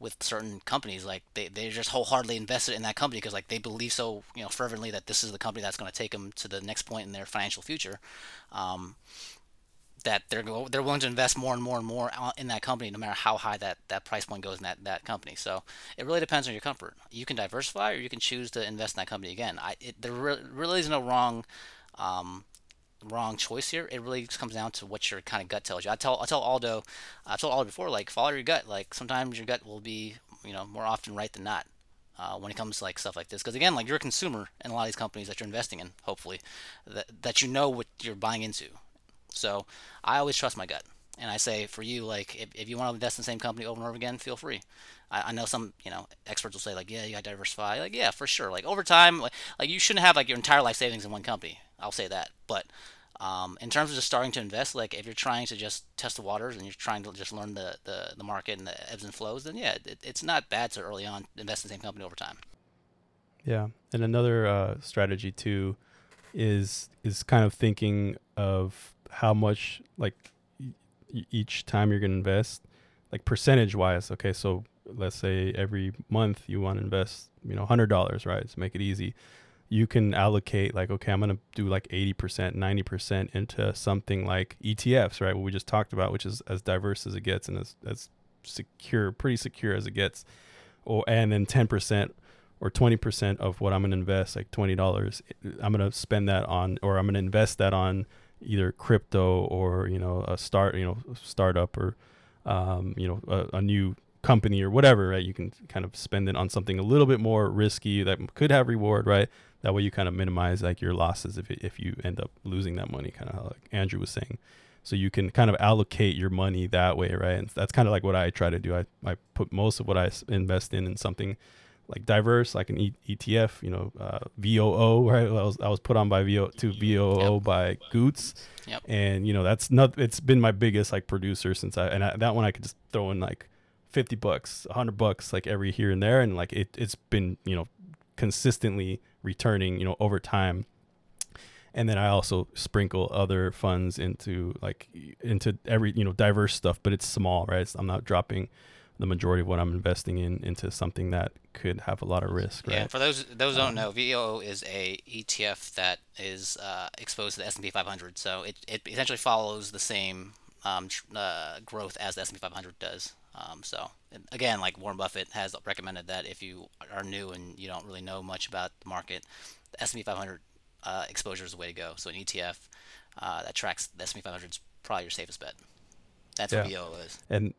with certain companies like they, they're just wholeheartedly invested in that company because like they believe so you know fervently that this is the company that's going to take them to the next point in their financial future um, that they're they're willing to invest more and more and more in that company, no matter how high that, that price point goes in that, that company. So it really depends on your comfort. You can diversify, or you can choose to invest in that company again. I it, there really is no wrong um, wrong choice here. It really just comes down to what your kind of gut tells you. I tell I tell Aldo, I told Aldo before, like follow your gut. Like sometimes your gut will be you know more often right than not. Uh, when it comes to like stuff like this, because again, like you're a consumer in a lot of these companies that you're investing in, hopefully, that that you know what you're buying into. So I always trust my gut. And I say for you, like if, if you want to invest in the same company over and over again, feel free. I, I know some, you know, experts will say like, yeah, you got to diversify. Like, yeah, for sure. Like over time, like, like you shouldn't have like your entire life savings in one company. I'll say that. But um, in terms of just starting to invest, like if you're trying to just test the waters and you're trying to just learn the, the, the market and the ebbs and flows, then yeah, it, it's not bad to early on invest in the same company over time. Yeah, and another uh, strategy too is is kind of thinking of how much like each time you're to invest like percentage wise okay so let's say every month you want to invest you know $100 right to make it easy you can allocate like okay i'm to do like 80% 90% into something like etfs right what we just talked about which is as diverse as it gets and as, as secure pretty secure as it gets or and then 10% or 20% of what i'm going to invest like $20 i'm going to spend that on or i'm going to invest that on either crypto or you know a start you know startup or um, you know a, a, new company or whatever right? You can kind of spend it on something a little bit more risky that could have reward right? That way you kind of minimize like your losses if, if you end up losing that money kind of like andrew was saying. So you can kind of allocate your money that way right? And that's kind of like what i try to do. I, I put most of what i invest in in something like diverse, like an e- ETF, you know, uh, VOO, [LAUGHS] right? I was, I was put on by VO to VOO yep. by Goots. Yep. And, you know, that's not, it's been my biggest like producer since I, and I, that one I could just throw in like 50 bucks, 100 bucks, like every here and there. And like it, it's been, you know, consistently returning, you know, over time. And then I also sprinkle other funds into like, into every, you know, diverse stuff, but it's small, right? I'm not dropping, the majority of what I'm investing in into something that could have a lot of risk. Right? Yeah. For those those um, don't know, VOO is a ETF that is uh, exposed to the S&P 500. So it, it essentially follows the same um, uh, growth as the S&P 500 does. Um, so again, like Warren Buffett has recommended that if you are new and you don't really know much about the market, the S&P 500 uh, exposure is the way to go. So an ETF uh, that tracks the S&P 500 is probably your safest bet. That's yeah. what VOO is. And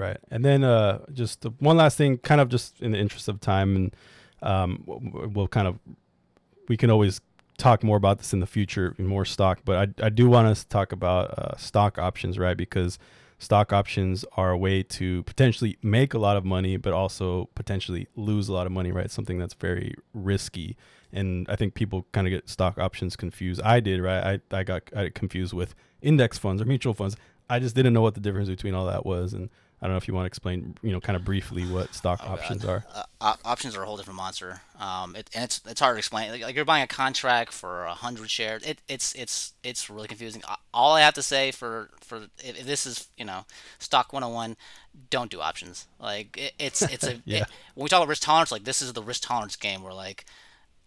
Right. And then uh, just one last thing, kind of just in the interest of time, and um, we'll kind of, we can always talk more about this in the future, more stock, but I, I do want us to talk about uh, stock options, right? Because stock options are a way to potentially make a lot of money, but also potentially lose a lot of money, right? Something that's very risky. And I think people kind of get stock options confused. I did, right? I, I got I confused with index funds or mutual funds. I just didn't know what the difference between all that was. And I don't know if you want to explain, you know, kind of briefly what stock oh, options God. are. Uh, options are a whole different monster. Um, it, and it's it's hard to explain. Like, like you're buying a contract for a hundred shares. It, it's it's it's really confusing. All I have to say for for if, this is you know stock 101, don't do options. Like it, it's it's a [LAUGHS] yeah. It, when we talk about risk tolerance, like this is the risk tolerance game where like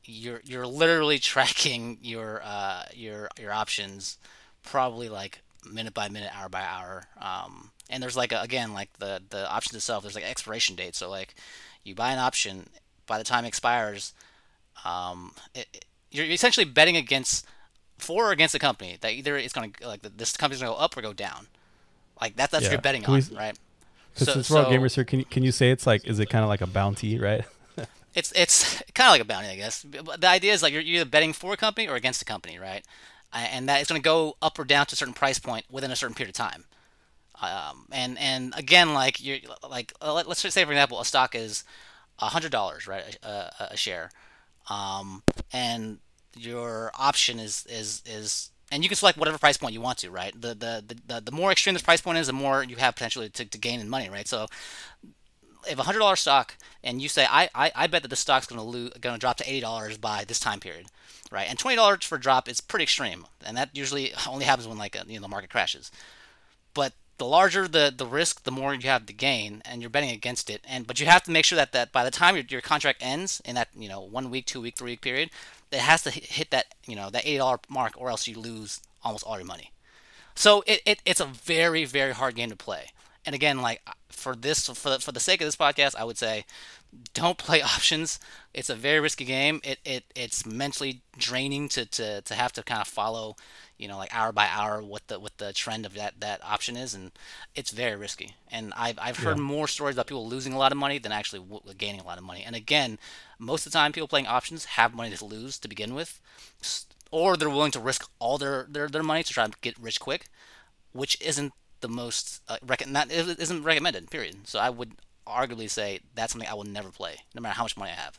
you're you're literally [LAUGHS] tracking your uh your your options probably like minute by minute, hour by hour. Um, and there's like a, again like the the option itself there's like expiration date. So like you buy an option by the time it expires um, it, it, you're essentially betting against for or against the company that either it's going to like this company's going to go up or go down. Like that, that's yeah. what you're betting on we, right? So, since we're all gamers here can you, can you say it's like is it kind of like a bounty right? [LAUGHS] It's it's kind of like a bounty i guess. But the idea is like you're, you're either betting for a company or against a company right? And that it's going to go up or down to a certain price point within a certain period of time um, and and again, like you like uh, let, us just say for example, a stock is a hundred dollars, right, a, a share, um, and your option is is is and you can select whatever price point you want to, right? The the the, the, more extreme this price point is, the more you have potentially to, to gain in money, right? So if a hundred dollar stock and you say I, I, I bet that the stock's gonna lose gonna drop to eighty dollars by this time period, right? And twenty dollars for a drop is pretty extreme, and that usually [LAUGHS] only happens when like a, you know the market crashes. But the larger the, the risk, the more you have to gain, and you're betting against it. And but you have to make sure that, that by the time your, your contract ends in that you know one week, two week, three week period, it has to hit that you know that eighty dollar mark, or else you lose almost all your money. So it, it it's a very very hard game to play. And again, like uh, for this for the, for the sake of this podcast, I would say don't play [LAUGHS] options. It's a very risky game. It, it it's mentally draining to, to, to have to kind of follow, you know, like hour by hour what the what the trend of that, that option is, and it's very risky. And I've I've heard yeah. more stories about people losing a lot of money than actually w- gaining a lot of money. And again, most of the time, people playing options have money to lose to begin with, or they're willing to risk all their their, their money to try to get rich quick, which isn't the most uh, rec- not isn't recommended. Period. So I would arguably say that's something I will never play, no matter how much money I have.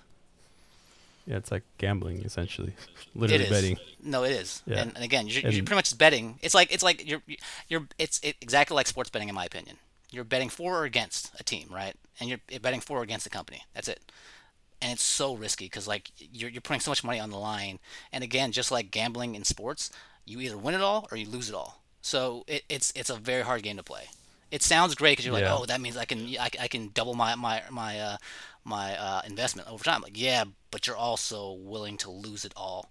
Yeah, it's like gambling essentially, literally betting. No, it is. Yeah. And, and again, you're, you're, pretty much betting. It's like it's like you're you're it's it, exactly like sports betting in my opinion. You're betting for or against a team, right? And you're betting for or against a company. That's it. And it's so risky because like you're you're putting so much money on the line. And again, just like gambling in sports, you either win it all or you lose it all. So it, it's it's a very hard game to play it sounds great because you're yeah. like, oh, that means I can I, I can double my my my uh, my uh, investment over time. Like, yeah, but you're also willing to lose it all,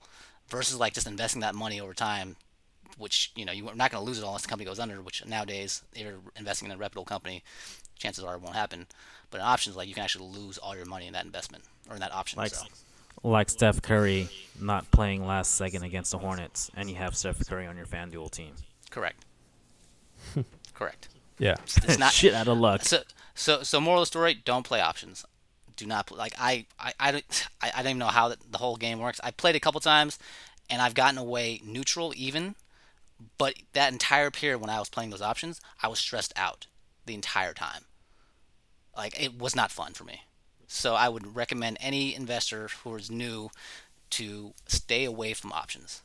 versus like just investing that money over time, which you know you're not going to lose it all unless the company goes under. Which nowadays, if you're investing in a reputable company, chances are it won't happen. But in options, like you can actually lose all your money in that investment or in that option. Like, so. like Steph Curry not playing last second against the Hornets, and you have Steph Curry on your FanDuel team. Correct. [LAUGHS] Correct. Yeah. It's [LAUGHS] not shit out of luck. So so so moral of the story: don't play options. Do not play. Like I I I don't I, I don't even know how the, the whole game works. I played a couple times, and I've gotten away neutral even. But that entire period when I was playing those options, I was stressed out the entire time. Like it was not fun for me. So I would recommend any investor who is new to stay away from options.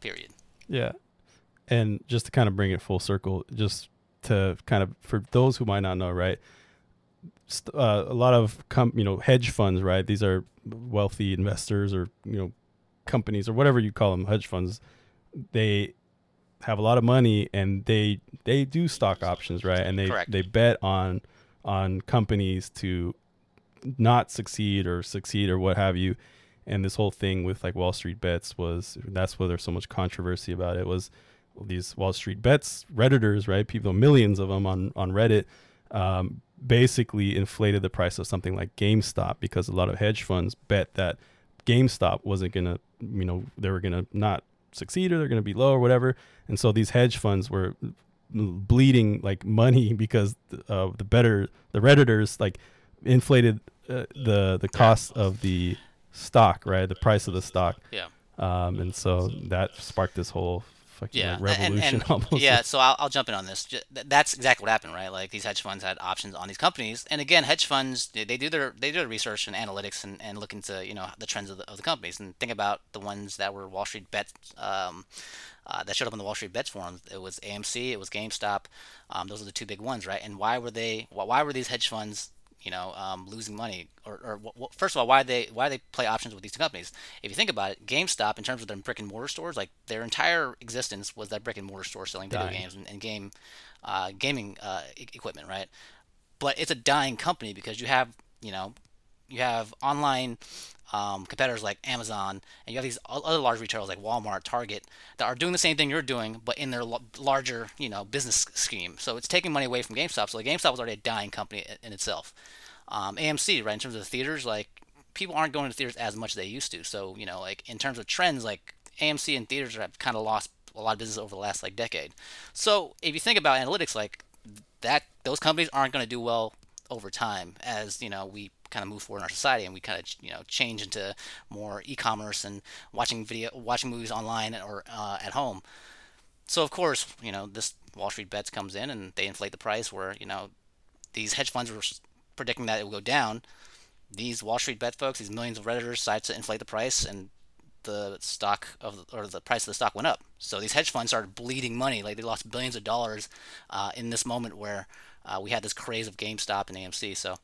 Period. Yeah. And just to kind of bring it full circle, just to kind of for those who might not know, right? Uh, a lot of com- you know hedge funds, right? These are wealthy investors or you know companies or whatever you call them, hedge funds. They have a lot of money and they they do stock options, right? And they Correct. they bet on on companies to not succeed or succeed or what have you. And this whole thing with like Wall Street bets was that's why there's so much controversy about it was these Wall Street bets redditors, right? People, millions of them on on Reddit, um, basically inflated the price of something like GameStop because a lot of hedge funds bet that GameStop wasn't gonna, you know, they were gonna not succeed or they're gonna be low or whatever, and so these hedge funds were bleeding like money [LAUGHS] because uh, the better the redditors like inflated uh, the the cost of the stock, right? The price of the stock. Yeah. Um, and so that sparked this whole fucking yeah. like revolution and, and, [LAUGHS] almost. Yeah, so I'll, I'll jump in on this. That's exactly what happened, right? Like these hedge funds had options on these companies, and again, hedge funds they do their they do their research and analytics and, and look into you know the trends of the, of the companies and think about the ones that were Wall Street bets. Um, uh, that showed up on the Wall Street Bets forums. It was AMC, it was GameStop. Um, those are the two big ones, right? And why were they? Why were these hedge funds you know, um, losing money, or, or well, first of all, why they why they play options with these companies? If you think about it, GameStop, in terms of their brick and mortar stores, like their entire existence was that brick and mortar store selling video dying. games and, and game uh, gaming uh, e- equipment, right? But it's a dying company because you have you know you have online um, competitors like Amazon, and you have these other large retailers like Walmart, Target, that are doing the same thing you're doing, but in their l- larger, you know, business scheme. So it's taking money away from GameStop. So like, GameStop was already a dying company in, itself. Um, AMC, right, in terms of the theaters, like people aren't going to theaters as much as they used to. So you know, like in terms of trends, like AMC and theaters have kind of lost a lot of business over the last like decade. So if you think about analytics, like that, those companies aren't going to do well over time as you know we kind of move forward in our society and we kind of you know change into more e-commerce and watching video watching movies online or uh, at home. So of course you know this wall street bets comes in and they inflate the price where you know these hedge funds were predicting that it would go down. These wall street bet folks these millions of redditors decided to inflate the price and the stock of or the price of the stock went up. So these hedge funds started bleeding money like they lost billions of dollars uh, in this moment where uh, we had this craze of GameStop and AMC. So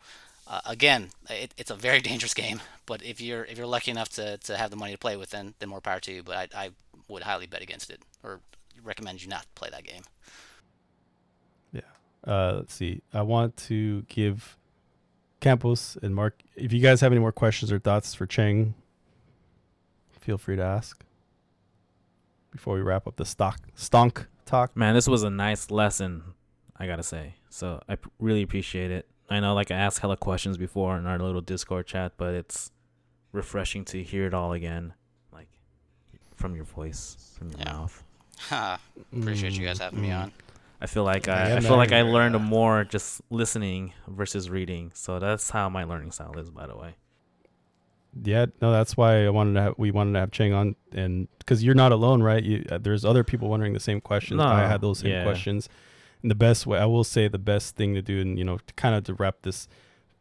uh, again, it, it's a very [LAUGHS] dangerous game. But if you're if you're lucky enough to, to have the money to play with, then then more power to you. But I, I would highly bet against it, or recommend you not play that game. Yeah. Uh, let's see. I want to give Campos and Mark. If you guys have any more questions or thoughts for Cheng, feel free to ask before we wrap up the stock stonk talk. Man, this was a nice lesson, I gotta say. So I p- really appreciate it. I know, like I asked hella questions before in our little Discord chat, but it's refreshing to hear it all again, like from your voice, from your Yeah. mouth. [LAUGHS] Ha, Appreciate you guys having me Mm. on. I feel like I, Yeah, I feel like I man. learned more just listening versus reading. So that's how my learning style is, by the way. Yeah, no, that's why I wanted to have, we wanted to have Cheng on, and because you're not alone, right? You, uh, there's other people wondering the same questions. I had those same yeah. questions. The best way, I will say, the best thing to do, and you know, to kind of to wrap this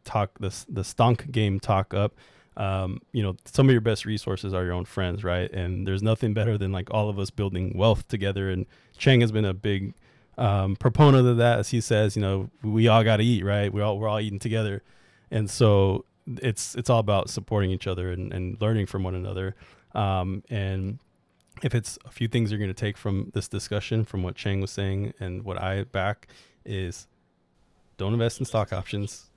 talk, this the stonk game talk up. Um, you know, some of your best resources are your own friends, right? And there's nothing better than like all of us building wealth together. And Cheng has been a big um, proponent of that, as he says. You know, we all got to eat, right? We all we're all eating together, and so it's it's all about supporting each other and, and learning from one another. Um, and if it's a few things you're going to take from this discussion, from what Cheng was saying and what I back, is don't invest in stock options.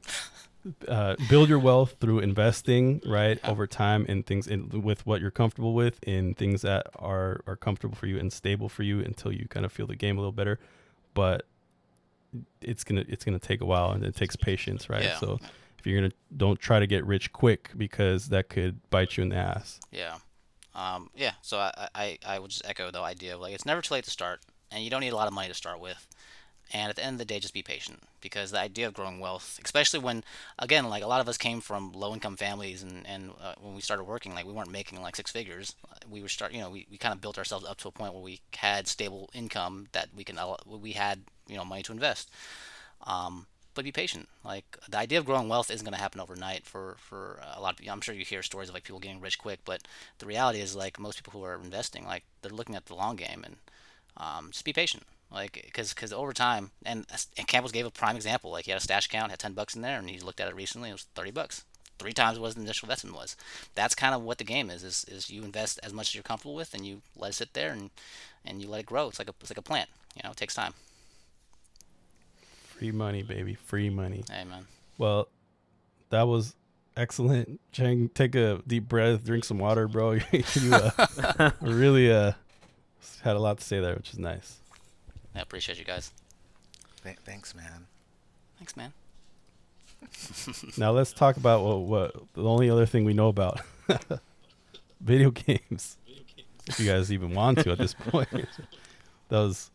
Uh, build your wealth through investing right over time in things in, with what you're comfortable with in things that are are comfortable for you and stable for you until you kind of feel the game a little better but it's gonna it's gonna take a while and it takes patience right Yeah. so if you're gonna don't try to get rich quick because that could bite you in the ass Yeah. Um, yeah. So I, I, I would just echo the idea of like it's never too late to start, and you don't need a lot of money to start with. And at the end of the day, just be patient because the idea of growing wealth, especially when, again, like a lot of us came from low-income families, and and uh, when we started working, like we weren't making like six figures. We were start, you know, we, we kind of built ourselves up to a point where we had stable income that we can, we had, you know, money to invest. Um, but be patient. Like the idea of growing wealth isn't going to happen overnight for for uh, a lot of people. I'm sure you hear stories of like people getting rich quick, but the reality is like most people who are investing, like they're looking at the long game and um, just be patient. Like because because over time, and and Campos gave a prime example. Like he had a stash account, had ten bucks in there, and he looked at it recently, it was thirty bucks. Three times what the initial investment was. That's kind of what the game is. Is, is you invest as much as you're comfortable with, and you let it sit there, and and you let it grow. It's like a it's like a plant. You know, it takes time. Free money baby free money Amen. well that was excellent cheng take a deep breath drink some water bro [LAUGHS] you uh, [LAUGHS] really uh had a lot to say there which is nice I appreciate you guys. Th- thanks, man. Thanks, man. [LAUGHS] now let's talk about what, what the only other thing we know about video games if you guys even want to at this point that was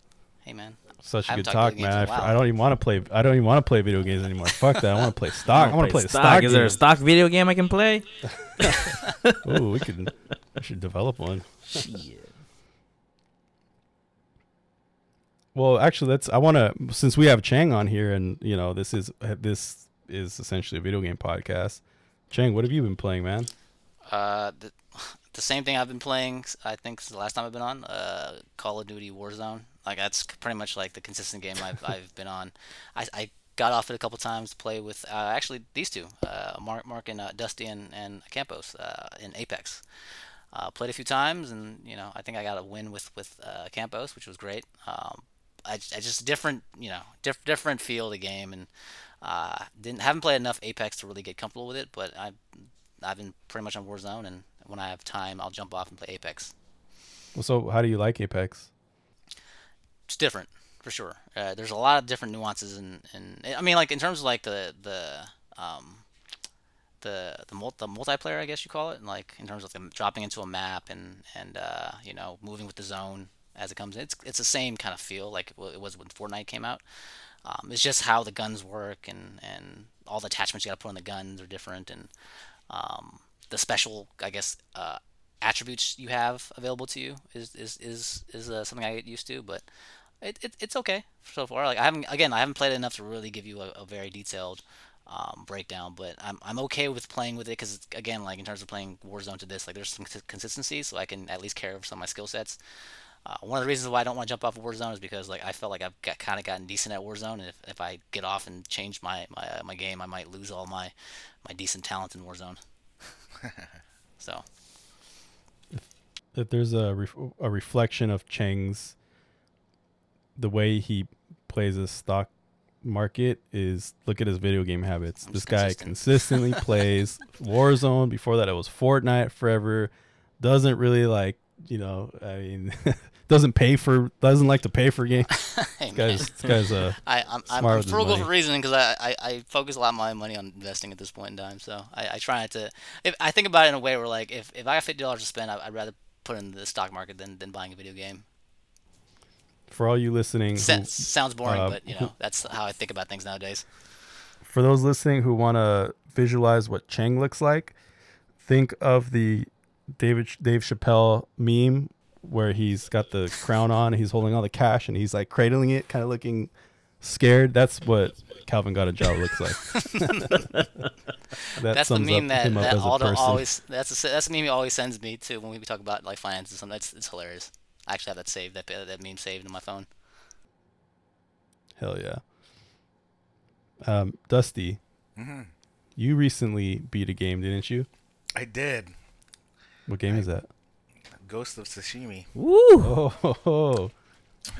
Hey man. such a good talk man I, in a f- while. I don't even want to play i don't even want to play video games anymore fuck that i want to play [LAUGHS] stock i want to play, stock. stock Is there a stock video game I can play? [LAUGHS] [LAUGHS] Ooh, we could I should develop one well actually let's i want to since we have cheng on here and you know this is this is essentially a video game podcast cheng what have you been playing man Uh, the, the same thing I've been playing. I think since the last time I've been on. Uh, Call of Duty Warzone. Like that's pretty much like the consistent game I've I've been on. I, I got off it a couple times to play with uh, actually these two, uh, Mark Mark and uh, Dusty and and Campos uh, in Apex. Uh, played a few times, and you know I think I got a win with with uh, Campos, which was great. Um, I, I just different you know diff- different feel of the game, and didn't haven't played enough Apex to really get comfortable with it, but I I've been pretty much on Warzone, and when I have time, I'll jump off and play Apex. well, so how do you like apex It's different for sure. Uh, there's a lot of different nuances, and and I mean, like in terms of like the the um the the, mul- the multiplayer, I guess you call it, and like in terms of the dropping into a map and and uh, you know moving with the zone as it comes in. It's it's the same kind of feel like it was when Fortnite came out. Um, it's just how the guns work and and all the attachments you got to put on the guns are different, and um, the special, I guess, uh, attributes you have available to you is is is is uh, something I get used to, but it, it it's okay so far. Like I haven't again, I haven't played it enough to really give you a, a very detailed um, breakdown, but I'm I'm okay with playing with it because again, like in terms of playing Warzone to this, like there's some consistency, so I can at least carry over some of my skill sets. Uh, one of the reasons why I don't want to jump off of Warzone is because like I felt like I've got, kind of gotten decent at Warzone, and if, if I get off and change my my, uh, my game, I might lose all my my decent talent in Warzone. [LAUGHS] so if there's a ref- a reflection of Cheng's the way he plays a stock market is look at his video game habits. I'm this guy consistent. consistently [LAUGHS] plays Warzone. Before that, it was Fortnite forever. Doesn't really like you know. I mean, [LAUGHS] doesn't pay for doesn't like to pay for games. hey, [LAUGHS] This guy's this guy's uh I, I'm, I'm, smart I'm with his frugal for a reason because I, I, I focus a lot of my money on investing at this point in time. So I, I try not to. If I think about it in a way where like if, if I got fifty dollars to spend, I, I'd rather put in the stock market than, than buying a video game. For all you listening. Who- sounds boring, uh, but you know that's how I think about things nowadays. for those listening who want to visualize what Cheng looks like, think of the David Dave Chappelle meme where he's got the crown on, he's holding all the cash, and he's like cradling it, kind of looking scared. That's what Calvin got a job looks like. that that's the meme up that, that as a Aldo always. That's a, that's the meme he always sends me to when we talk about like finances. and something. That's it's hilarious. I actually have that saved. That that meme saved in my phone. Hell yeah. Um, Dusty, hmm you recently beat a game, didn't you? I did. What game I- is that? Ghost of Tsushima. Woo! Oh, [LAUGHS] ho, ho.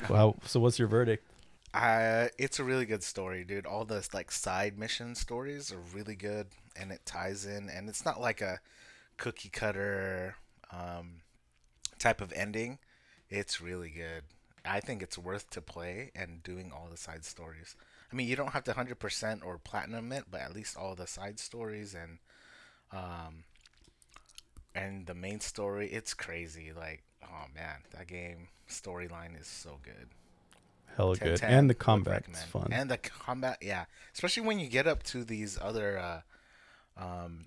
wow. So what's your verdict? Uh, it's a really good story, dude. All the like side mission stories are really good, and it ties in, and it's not like a cookie cutter um, type of ending. It's really good. I think it's worth to play and doing all the side stories. I mean, you don't have to hundred percent or platinum it, but at least all the side stories and um, and the main story. It's crazy. Like, oh man, that game storyline is so good. Hell 10, good. 10, And the would combat's fun. And the combat, yeah, especially when you get up to these other uh, um,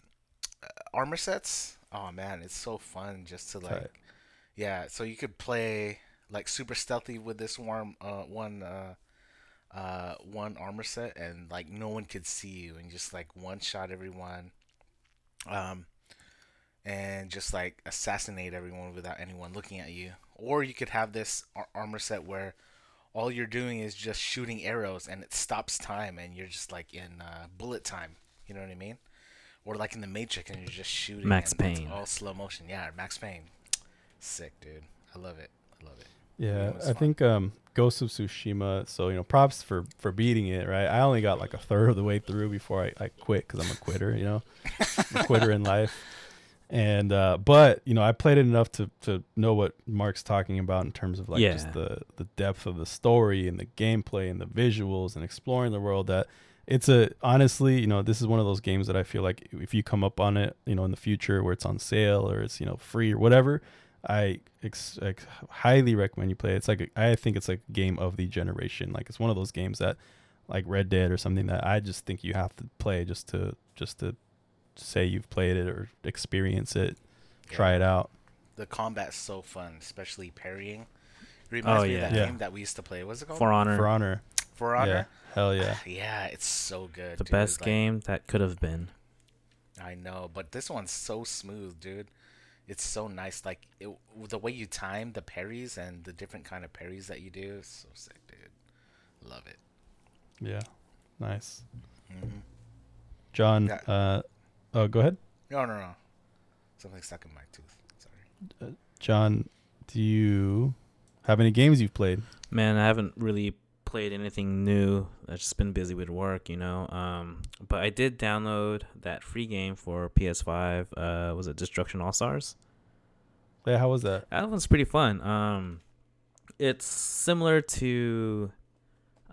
armor sets. Oh man, it's so fun just to like, Tight. Yeah. So you could play like super stealthy with this one, uh, one, uh, uh, one armor set, and like no one could see you, and just like one shot everyone. Um, and just like assassinate everyone without anyone looking at you. Or you could have this ar- armor set where all you're doing is just shooting arrows and it stops time and you're just like in uh, bullet time. You know what I mean? Or like in the Matrix and you're just shooting. Max and it's Payne. All slow motion. Yeah, Max Payne. Sick, dude. I love it. I love it. Yeah, I fun. think um, Ghost of Tsushima. So you know, props for for beating it. Right, I only got like a third of the way through before I, I quit because I'm a quitter. You know, I'm a quitter in life. And uh, but you know, I played it enough to to know what Mark's talking about in terms of like Yeah. just the the depth of the story and the gameplay and the visuals and exploring the world. That it's a honestly, you know, this is one of those games that I feel like if you come up on it, you know, in the future where it's on sale or it's you know free or whatever, I ex- ex- highly recommend you play it. It's like a, I think it's like a game of the generation. Like it's one of those games that, like Red Dead or something that I just think you have to play just to just to say you've played it or experience it, try it out. The combat's so fun, especially parrying. Reminds Oh, me of that yeah. game that we used to play. What's it called? For Honor, For Honor, For Honor. yeah, hell yeah. [SIGHS] Yeah, it's so good. the dude. best Like, game that could have been. I know, but this one's so smooth, dude. It's so nice. Like it, the way you time the parries and the different kind of parries that you do so sick, dude. Love it. Yeah, nice. hmm John, Yeah. uh, oh, go ahead. No, no, no. Something stuck in my tooth. Sorry. John, do you have any games you've played? Man, I haven't really played anything new. I've just been busy with work, you know. Um, but I did download that free game for PS5. Uh, was it Destruction All Stars? Yeah, how was that? That one's pretty fun. Um, it's similar to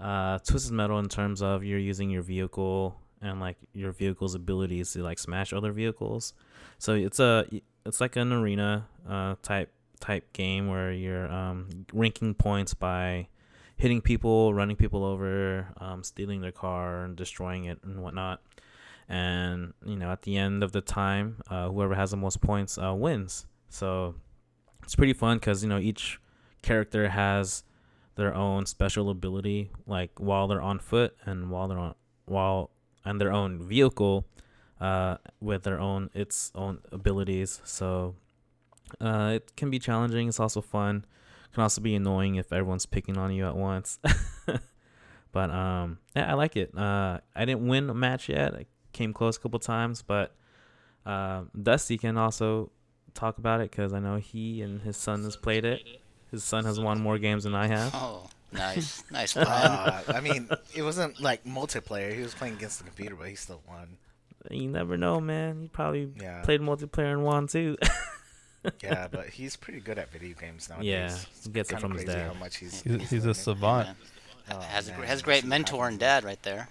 uh, Twisted Metal in terms of you're using your vehicle and like your vehicle's abilities to like smash other vehicles. So it's a it's like an arena uh, type type game where you're um, ranking points by hitting people, running people over, um, stealing their car, and destroying it and whatnot. And you know, at the end of the time, uh, whoever has the most points uh, wins. So it's pretty fun because you know each character has their own special ability, like while they're on foot and while they're on while and their own vehicle, uh, with their own its own abilities. So uh, it can be challenging. It's also fun can also be annoying if everyone's picking on you at once. [LAUGHS] but um, yeah, I like it. Uh, I didn't win a match yet. I came close a couple times, but uh, Dusty can also talk about it because I know he and his son has played it. His son has won more games than I have. Oh, nice, [LAUGHS] nice plan. Uh, I mean, it wasn't like multiplayer. He was playing against the computer, but he still won. You never know, man. He probably Yeah, played multiplayer and won too. [LAUGHS] yeah, but he's pretty good at video games nowadays. Yeah, he gets it from his dad. How much he's, He's, he's a savant. Man. Oh, has a, man, gr- has a I great mentor and dad right there.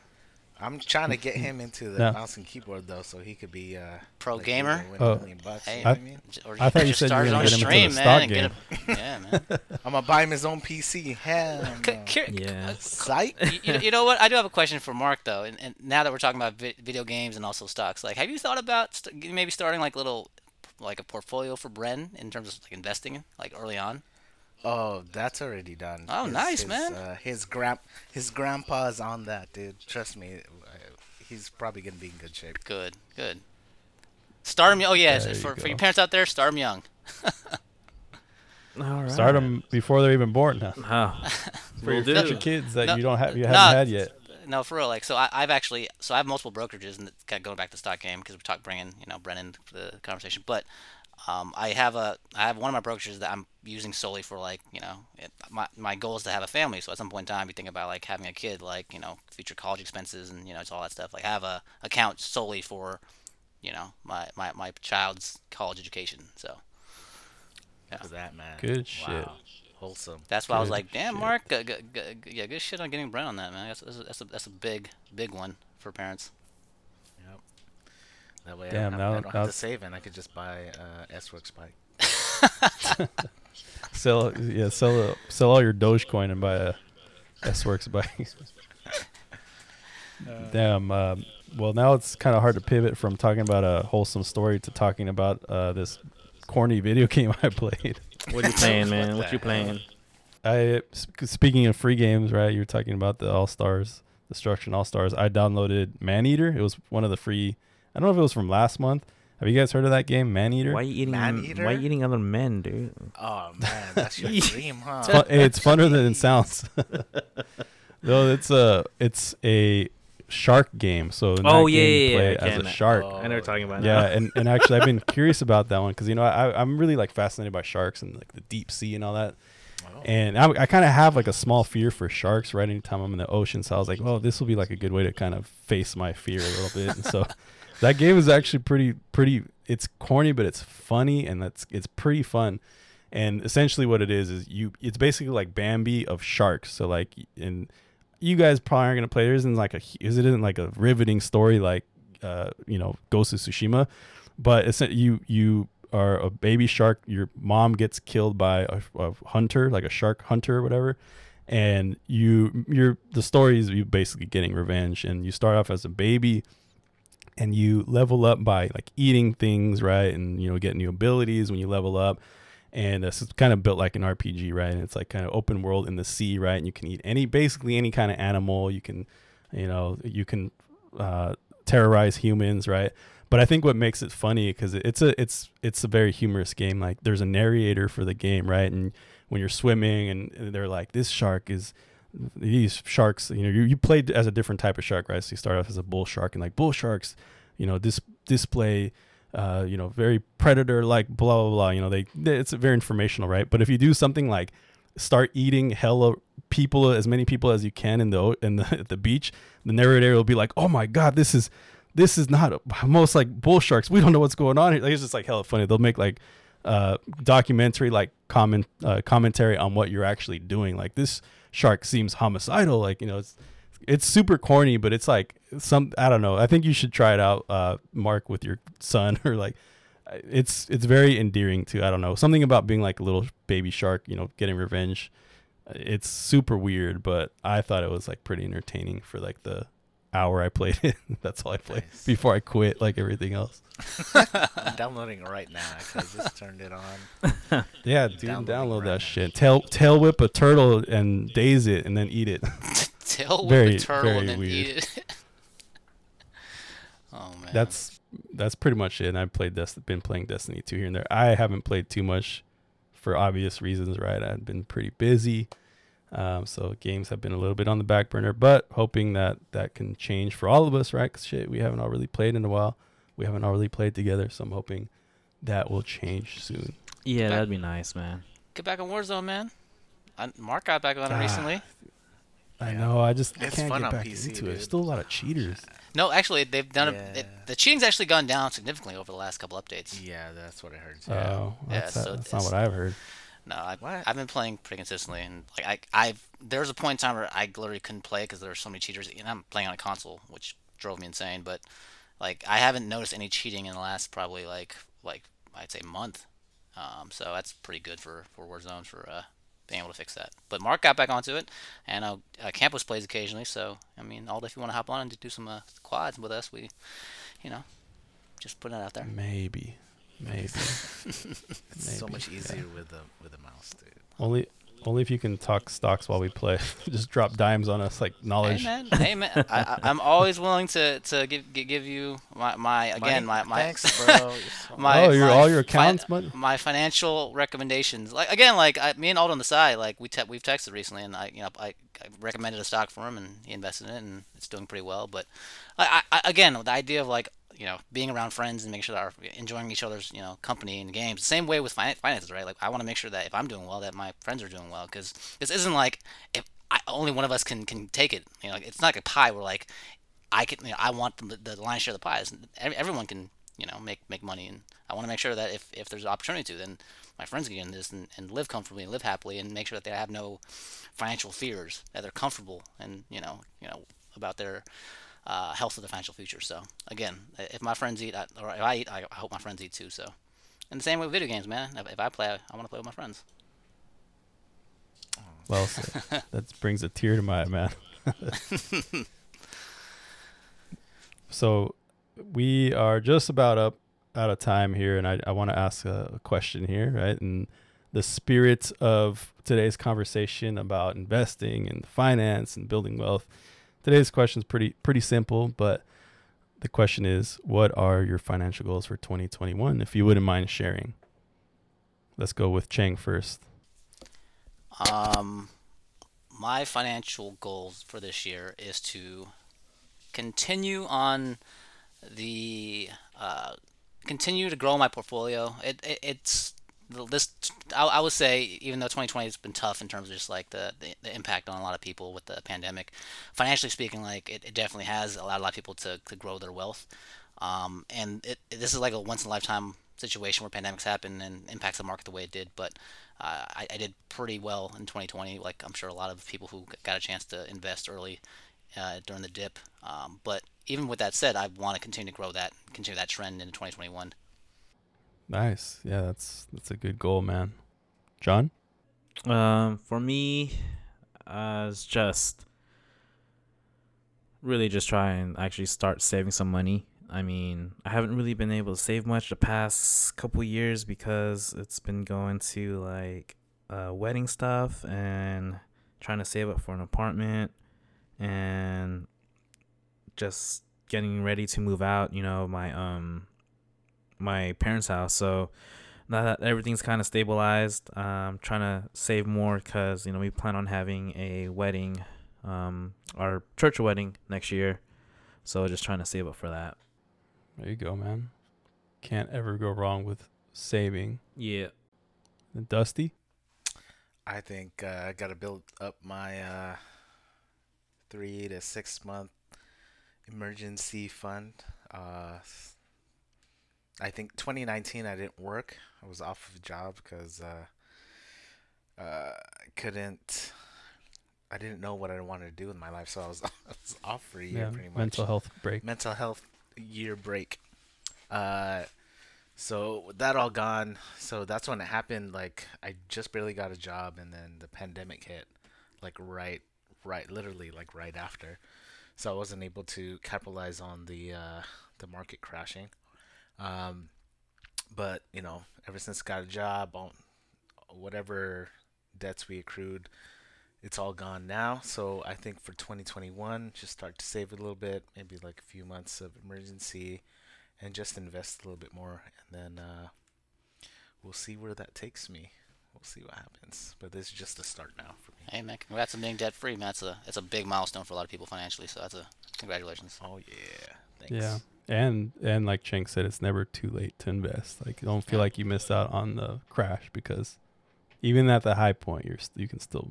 I'm trying to get him into the [LAUGHS] No. mouse and keyboard though, so he could be uh, Pro like, gamer? win Oh. bucks. Hey. you know what I mean? J- Or I thought you said you start were his gonna own get him into stream, the man. stock and get a- yeah, man. [LAUGHS] I'm gonna buy him his own PC. Hell [LAUGHS] no. Yeah. Psych. you, you- you know what? I do have a question for Mark though, and, and now that we're talking about vi- video games and also stocks, like, have you thought about st- maybe starting like little, like a portfolio for Bren in terms of like investing, like early on? Oh, that's already done. Oh, nice, his, man. Uh, his grand, his grandpa's on that, dude. Trust me, uh, he's probably gonna be in good shape. Good, good. Start him. Oh yeah, There you for, for your parents out there, start him young. [LAUGHS] All right. Start them before they're even born. Huh? Oh, [LAUGHS] For your will do. future kids that No, you don't have, you no, haven't had yet. No, for real. Like, so I, I've actually, so I have multiple brokerages, and kind of going back to the stock game because we talked bringing, you know, Brennan to the conversation. But um, I have a, I have one of my brokerages that I'm using solely for like, you know, it, my my goal is to have a family. So at some point in time, you think about like having a kid, like you know, future college expenses and you know, it's all that stuff. Like, I have a account solely for, you know, my my my child's college education. So Look at that, man. Good shit. Wow. Wholesome. that's why I was like, damn, shit. Mark, g- g- g- yeah, good shit on getting Bren on that, man. That's that's a, that's a, that's a big big one for parents. Yep. That way, Damn, I, now- I don't now have to save, and I could just buy uh, S-Works bike. [LAUGHS] Sell yeah, sell a, sell all your Dogecoin and buy a S Works bike. [LAUGHS] Damn. Um, well, now it's kind of hard to pivot from talking about a wholesome story to talking about uh, this corny video [LAUGHS] game I played. What are you playing, man? What What you playing? I speaking of free games, right? You were talking about the All Stars, Destruction All Stars. I downloaded Maneater. It was one of the free. I don't know if it was from last month. Have you guys heard of that game, Maneater? Why you eating? Man-eater? Why you eating other men, dude? Oh man, that's your [LAUGHS] dream, huh? It's, fun, it's funner than it sounds. [LAUGHS] no, it's a it's a shark game. So in Oh, that yeah, game, you play yeah, as a shark. Oh, I know talking about. That. Yeah, now. and, and actually, I've been [LAUGHS] curious about that one because you know I, I'm really like fascinated by sharks and like the deep sea and all that. Oh. And I, I kind of have like a small fear for sharks right anytime I'm in the ocean. So I was like, well, this will be like a good way to kind of face my fear a little bit. And so [LAUGHS] that game is actually pretty, pretty, it's corny, but it's funny and that's, it's pretty fun. And essentially what it is, is you, it's basically like Bambi of sharks. So like, and you guys probably aren't to play. There isn't like a, it isn't like a riveting story like, uh, you know, Ghost of Tsushima, but it's you, you, are a baby shark. Your mom gets killed by a, a hunter, like a shark hunter or whatever, and you you're the story is you basically getting revenge. And you start off as a baby, and you level up by like eating things, right, and you know get new abilities when you level up. And uh, so it's kind of built like an RPG, right? And it's like kind of open world in the sea, right? And you can eat any, basically any kind of animal. You can, you know, you can uh, terrorize humans, right? But I think what makes it funny because it's a it's it's a very humorous game. Like there's a narrator for the game, right? And when you're swimming, and, they're like, this shark is these sharks. You know, you, you played as a different type of shark, right? So you start off as a bull shark, and like bull sharks, you know, dis- display. Uh, you know, very predator like blah blah blah. You know, they, they it's very informational, right? But if you do something like start eating hella people, as many people as you can in the in the [LAUGHS] at the beach, the narrator will be like, "Oh my god, this is this is not most like bull sharks. We don't know what's going on here." Like, it's just like hella funny. They'll make like uh documentary like comment uh, commentary on what you're actually doing. Like this shark seems homicidal. Like you know, it's it's super corny, but it's like some I don't know. I think you should try it out, uh, Mark, with your son [LAUGHS] or like. It's it's very endearing too. I don't know something about being like a little baby shark, you know, getting revenge. It's super weird, but I thought it was like pretty entertaining for like the hour I played it. [LAUGHS] That's all I played Nice. before I quit, like everything else. [LAUGHS] I'm downloading it right now because I just turned it on. Yeah, dude, download right that now. shit. Tail tail whip a turtle and daze it, and then eat it. Tail with Very- a turtle very and then weird. eat it. [LAUGHS] oh man. That's that's pretty much it. And I've played this, been playing Destiny two here and there. I haven't played too much for obvious reasons, right? I've been pretty busy. Um, so games have been a little bit on the back burner, but hoping that that can change for all of us, right? 'Cause shit, we haven't all really played in a while. We haven't all really played together, so I'm hoping that will change soon. Yeah, that'd be nice, man. Get back on Warzone, man. I, Mark got back on it Ah, recently. I Yeah. know. I just I It's can't fun get on back PC, into it. dude. There's still a lot of cheaters. No, actually, they've done Yeah. it, it. The cheating's actually gone down significantly over the last couple updates. Yeah, that's what I heard. Too. Oh, Yeah, that's, so that's not what I've heard. No, I, I've been playing pretty consistently, and like I, I've there was a point in time where I literally couldn't play because there were so many cheaters. And I'm playing on a console, which drove me insane. But like I haven't noticed any cheating in the last probably like like I'd say month. Um, so that's pretty good for for Warzone for uh, being able to fix that. But Mark got back onto it, and uh, uh, Campos plays occasionally. So I mean, all if you want to hop on and do some uh, quads with us, we, you know, just put it out there. Maybe, maybe. It's [LAUGHS] so Maybe, much yeah. easier with the with the mouse, dude. only, only if you can talk stocks while we play. [LAUGHS] Just drop dimes on us like knowledge. Hey man, hey man, I, I, I'm always willing to to give give you my, my again my my thanks, [LAUGHS] bro. You're my- oh, your my all your accounts, but my financial recommendations. Like again, like I, me and Aldo on the side, like we te- we've texted recently, and I you know I, I recommended a stock for him, and he invested in it, and it's doing pretty well. But I, I again, the idea of like you know being around friends and making sure that we're enjoying each other's you know company and games. The same way with finances, right? Like I want to make sure that if I'm doing well, that my friends are doing well, because this isn't like if I, only one of us can can take it. You know, it's not like a pie where like I can, you know, I want the, the lion's share of the pie. It's- Everyone can, you know, make make money, and I want to make sure that if, if there's an opportunity to, then my friends can get in this and, and live comfortably and live happily, and make sure that they have no financial fears, that they're comfortable, and you know, you know, about their uh, health of the financial future. So again, if my friends eat, I, or if I eat, I, I hope my friends eat too. So, and the same way with video games, man. If, if I play, I, I want to play with my friends. well said. [LAUGHS] [LAUGHS] that brings a tear to my eye, man. [LAUGHS] so we are just about up out of time here, and I, I want to ask a, a question here, right? And the spirit of today's conversation about investing and finance and building wealth. Today's question is pretty pretty simple, but the question is, what are your financial goals for 2021? If you wouldn't mind sharing. Let's go with Cheng first. Um, my financial goals for this year is to continue on the uh, continue to grow my portfolio. It, it it's this I, I would say even though 2020 has been tough in terms of just like the, the, the impact on a lot of people with the pandemic, financially speaking, like it, it definitely has allowed a lot of people to, to grow their wealth. Um, and it, this is like a once in a lifetime situation where pandemics happen and impacts the market the way it did. But uh, I, I did pretty well in 2020. Like I'm sure a lot of people who got a chance to invest early uh, during the dip. Um, but even with that said, I want to continue to grow that, continue that trend into 2021. Nice. Yeah, that's that's a good goal, man. John? Um, for me, uh, it's just really just try and actually start saving some money. I mean, I haven't really been able to save much the past couple years because it's been going to like uh, wedding stuff and trying to save up for an apartment and just getting ready to move out. You know, my um my parents' house. So now that everything's kind of stabilized, I'm trying to save more because you know we plan on having a wedding, um, our church wedding next year. So just trying to save up for that. There you go, man. Can't ever go wrong with saving. Yeah. And Dusty? I think uh, I got to build up my uh, three to six month emergency fund. Uh, I think 2019 I didn't work. I was off of a job because uh, uh, I couldn't. I didn't know what I wanted to do with my life, so I was, [LAUGHS] I was off for a year pretty much mental health break. mental health year break. Uh, so that all gone, so that's when it happened. Like I just barely got a job, and then the pandemic hit, like right, right, literally like right after. So I wasn't able to capitalize on the uh, the market crashing. Um, but you know, ever since got a job, all, whatever debts we accrued, it's all gone now. So I think for 2021, just start to save a little bit, maybe like a few months of emergency, and just invest a little bit more, and then uh, we'll see where that takes me. We'll see what happens. But this is just a start now for me. Hey man, congrats on being debt free, man. That's a that's a big milestone for a lot of people financially. So that's a congratulations. Oh yeah. Thanks. Yeah. And and like Cheng said, it's never too late to invest. Like don't feel like you missed out on the crash because even at the high point, you're you can still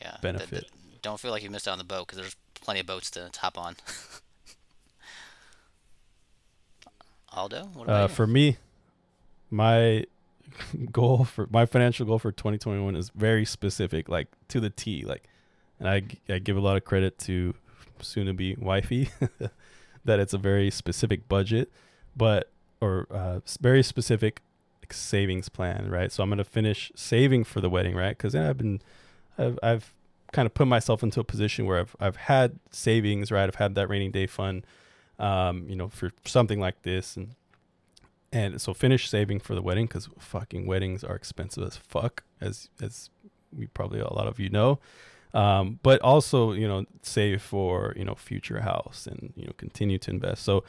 Yeah. Benefit. th- don't feel like you missed out on the boat because there's plenty of boats to hop on. [LAUGHS] Aldo, what about Uh, for me, my [LAUGHS] goal for my financial goal for 2021 is very specific, like to the T. Like, and I I give a lot of credit to soon to be wifey [LAUGHS] that it's a very specific budget, but or uh, very specific savings plan, right? So I'm gonna finish saving for the wedding, right? Because I've been, I've, I've kind of put myself into a position where I've, I've had savings, right? I've had that rainy day fund, um, you know, for something like this, and and so finish saving for the wedding because fucking weddings are expensive as fuck, as as we probably a lot of you know. Um, but also, you know, save for you know future house and you know continue to invest. So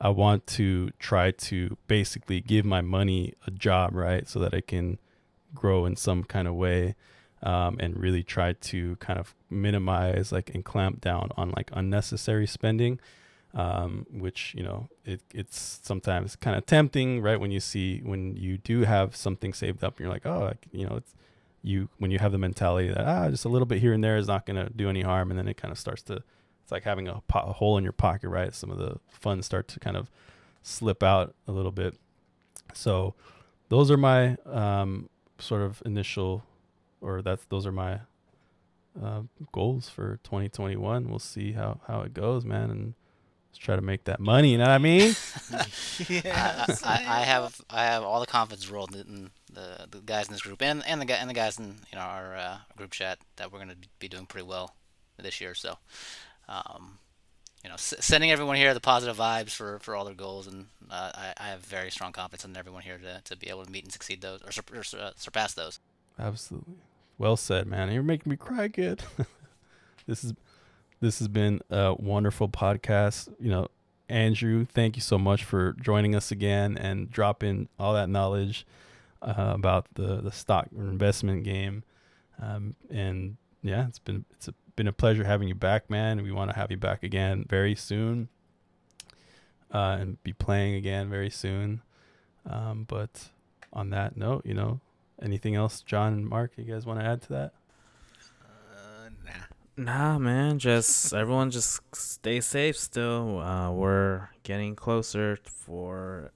I want to try to basically give my money a job, right, so that I can grow in some kind of way. Um, and really try to kind of minimize like and clamp down on like unnecessary spending um, which you know it, it's sometimes kind of tempting, right? When you see when you do have something saved up, and you're like, oh, you know, it's you when you have the mentality that ah, just a little bit here and there is not going to do any harm, and then it kind of starts to, it's like having a, po- a hole in your pocket, right? Some of the funds start to kind of slip out a little bit. So those are my um, sort of initial, or that's those are my uh, goals for 2021. We'll see how how it goes, man, and let's try to make that money. You know what I mean? [LAUGHS] yeah. I, I, I have I have all the confidence rolled in the the guys in this group and and the guy and the guys in you know our uh, group chat that we're gonna be doing pretty well this year. So, um, you know, s- sending everyone here the positive vibes for, for all their goals, and uh, I, I have very strong confidence in everyone here to, to be able to meet and succeed those or, sur- or sur- uh, surpass those. Absolutely. Well said, man. You're making me cry, kid. [LAUGHS] this is this has been a wonderful podcast. You know, Andrew, thank you so much for joining us again and dropping all that knowledge uh, about the the stock investment game. Um, and yeah, it's been it's a, been a pleasure having you back, man. We want to have you back again very soon, uh, and be playing again very soon. Um, but on that note, you know, anything else, John and Mark, you guys want to add to that? Uh, nah. Nah, man. Just [LAUGHS] everyone, just stay safe. Still, uh, we're getting closer for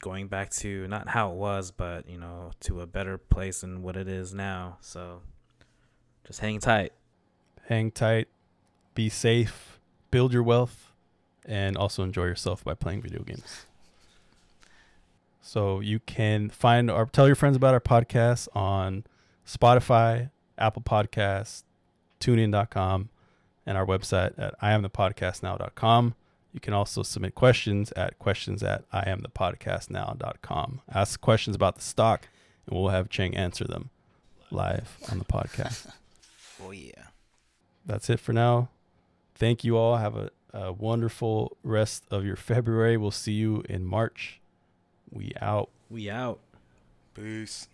going back to not how it was, but you know, to a better place than what it is now. So, just hang tight. Hang tight, be safe, build your wealth, and also enjoy yourself by playing video games. So you can find our tell your friends about our podcast on Spotify, Apple Podcasts, TuneIn.com, and our website at iamthepodcastnow.com. You can also submit questions at questions at iamthepodcastnow.com. Ask questions about the stock, and we'll have Cheng answer them live on the podcast. [LAUGHS] Oh yeah. That's it for now. Thank you all. Have a, a wonderful rest of your February. We'll see you in March. We out. We out. Peace.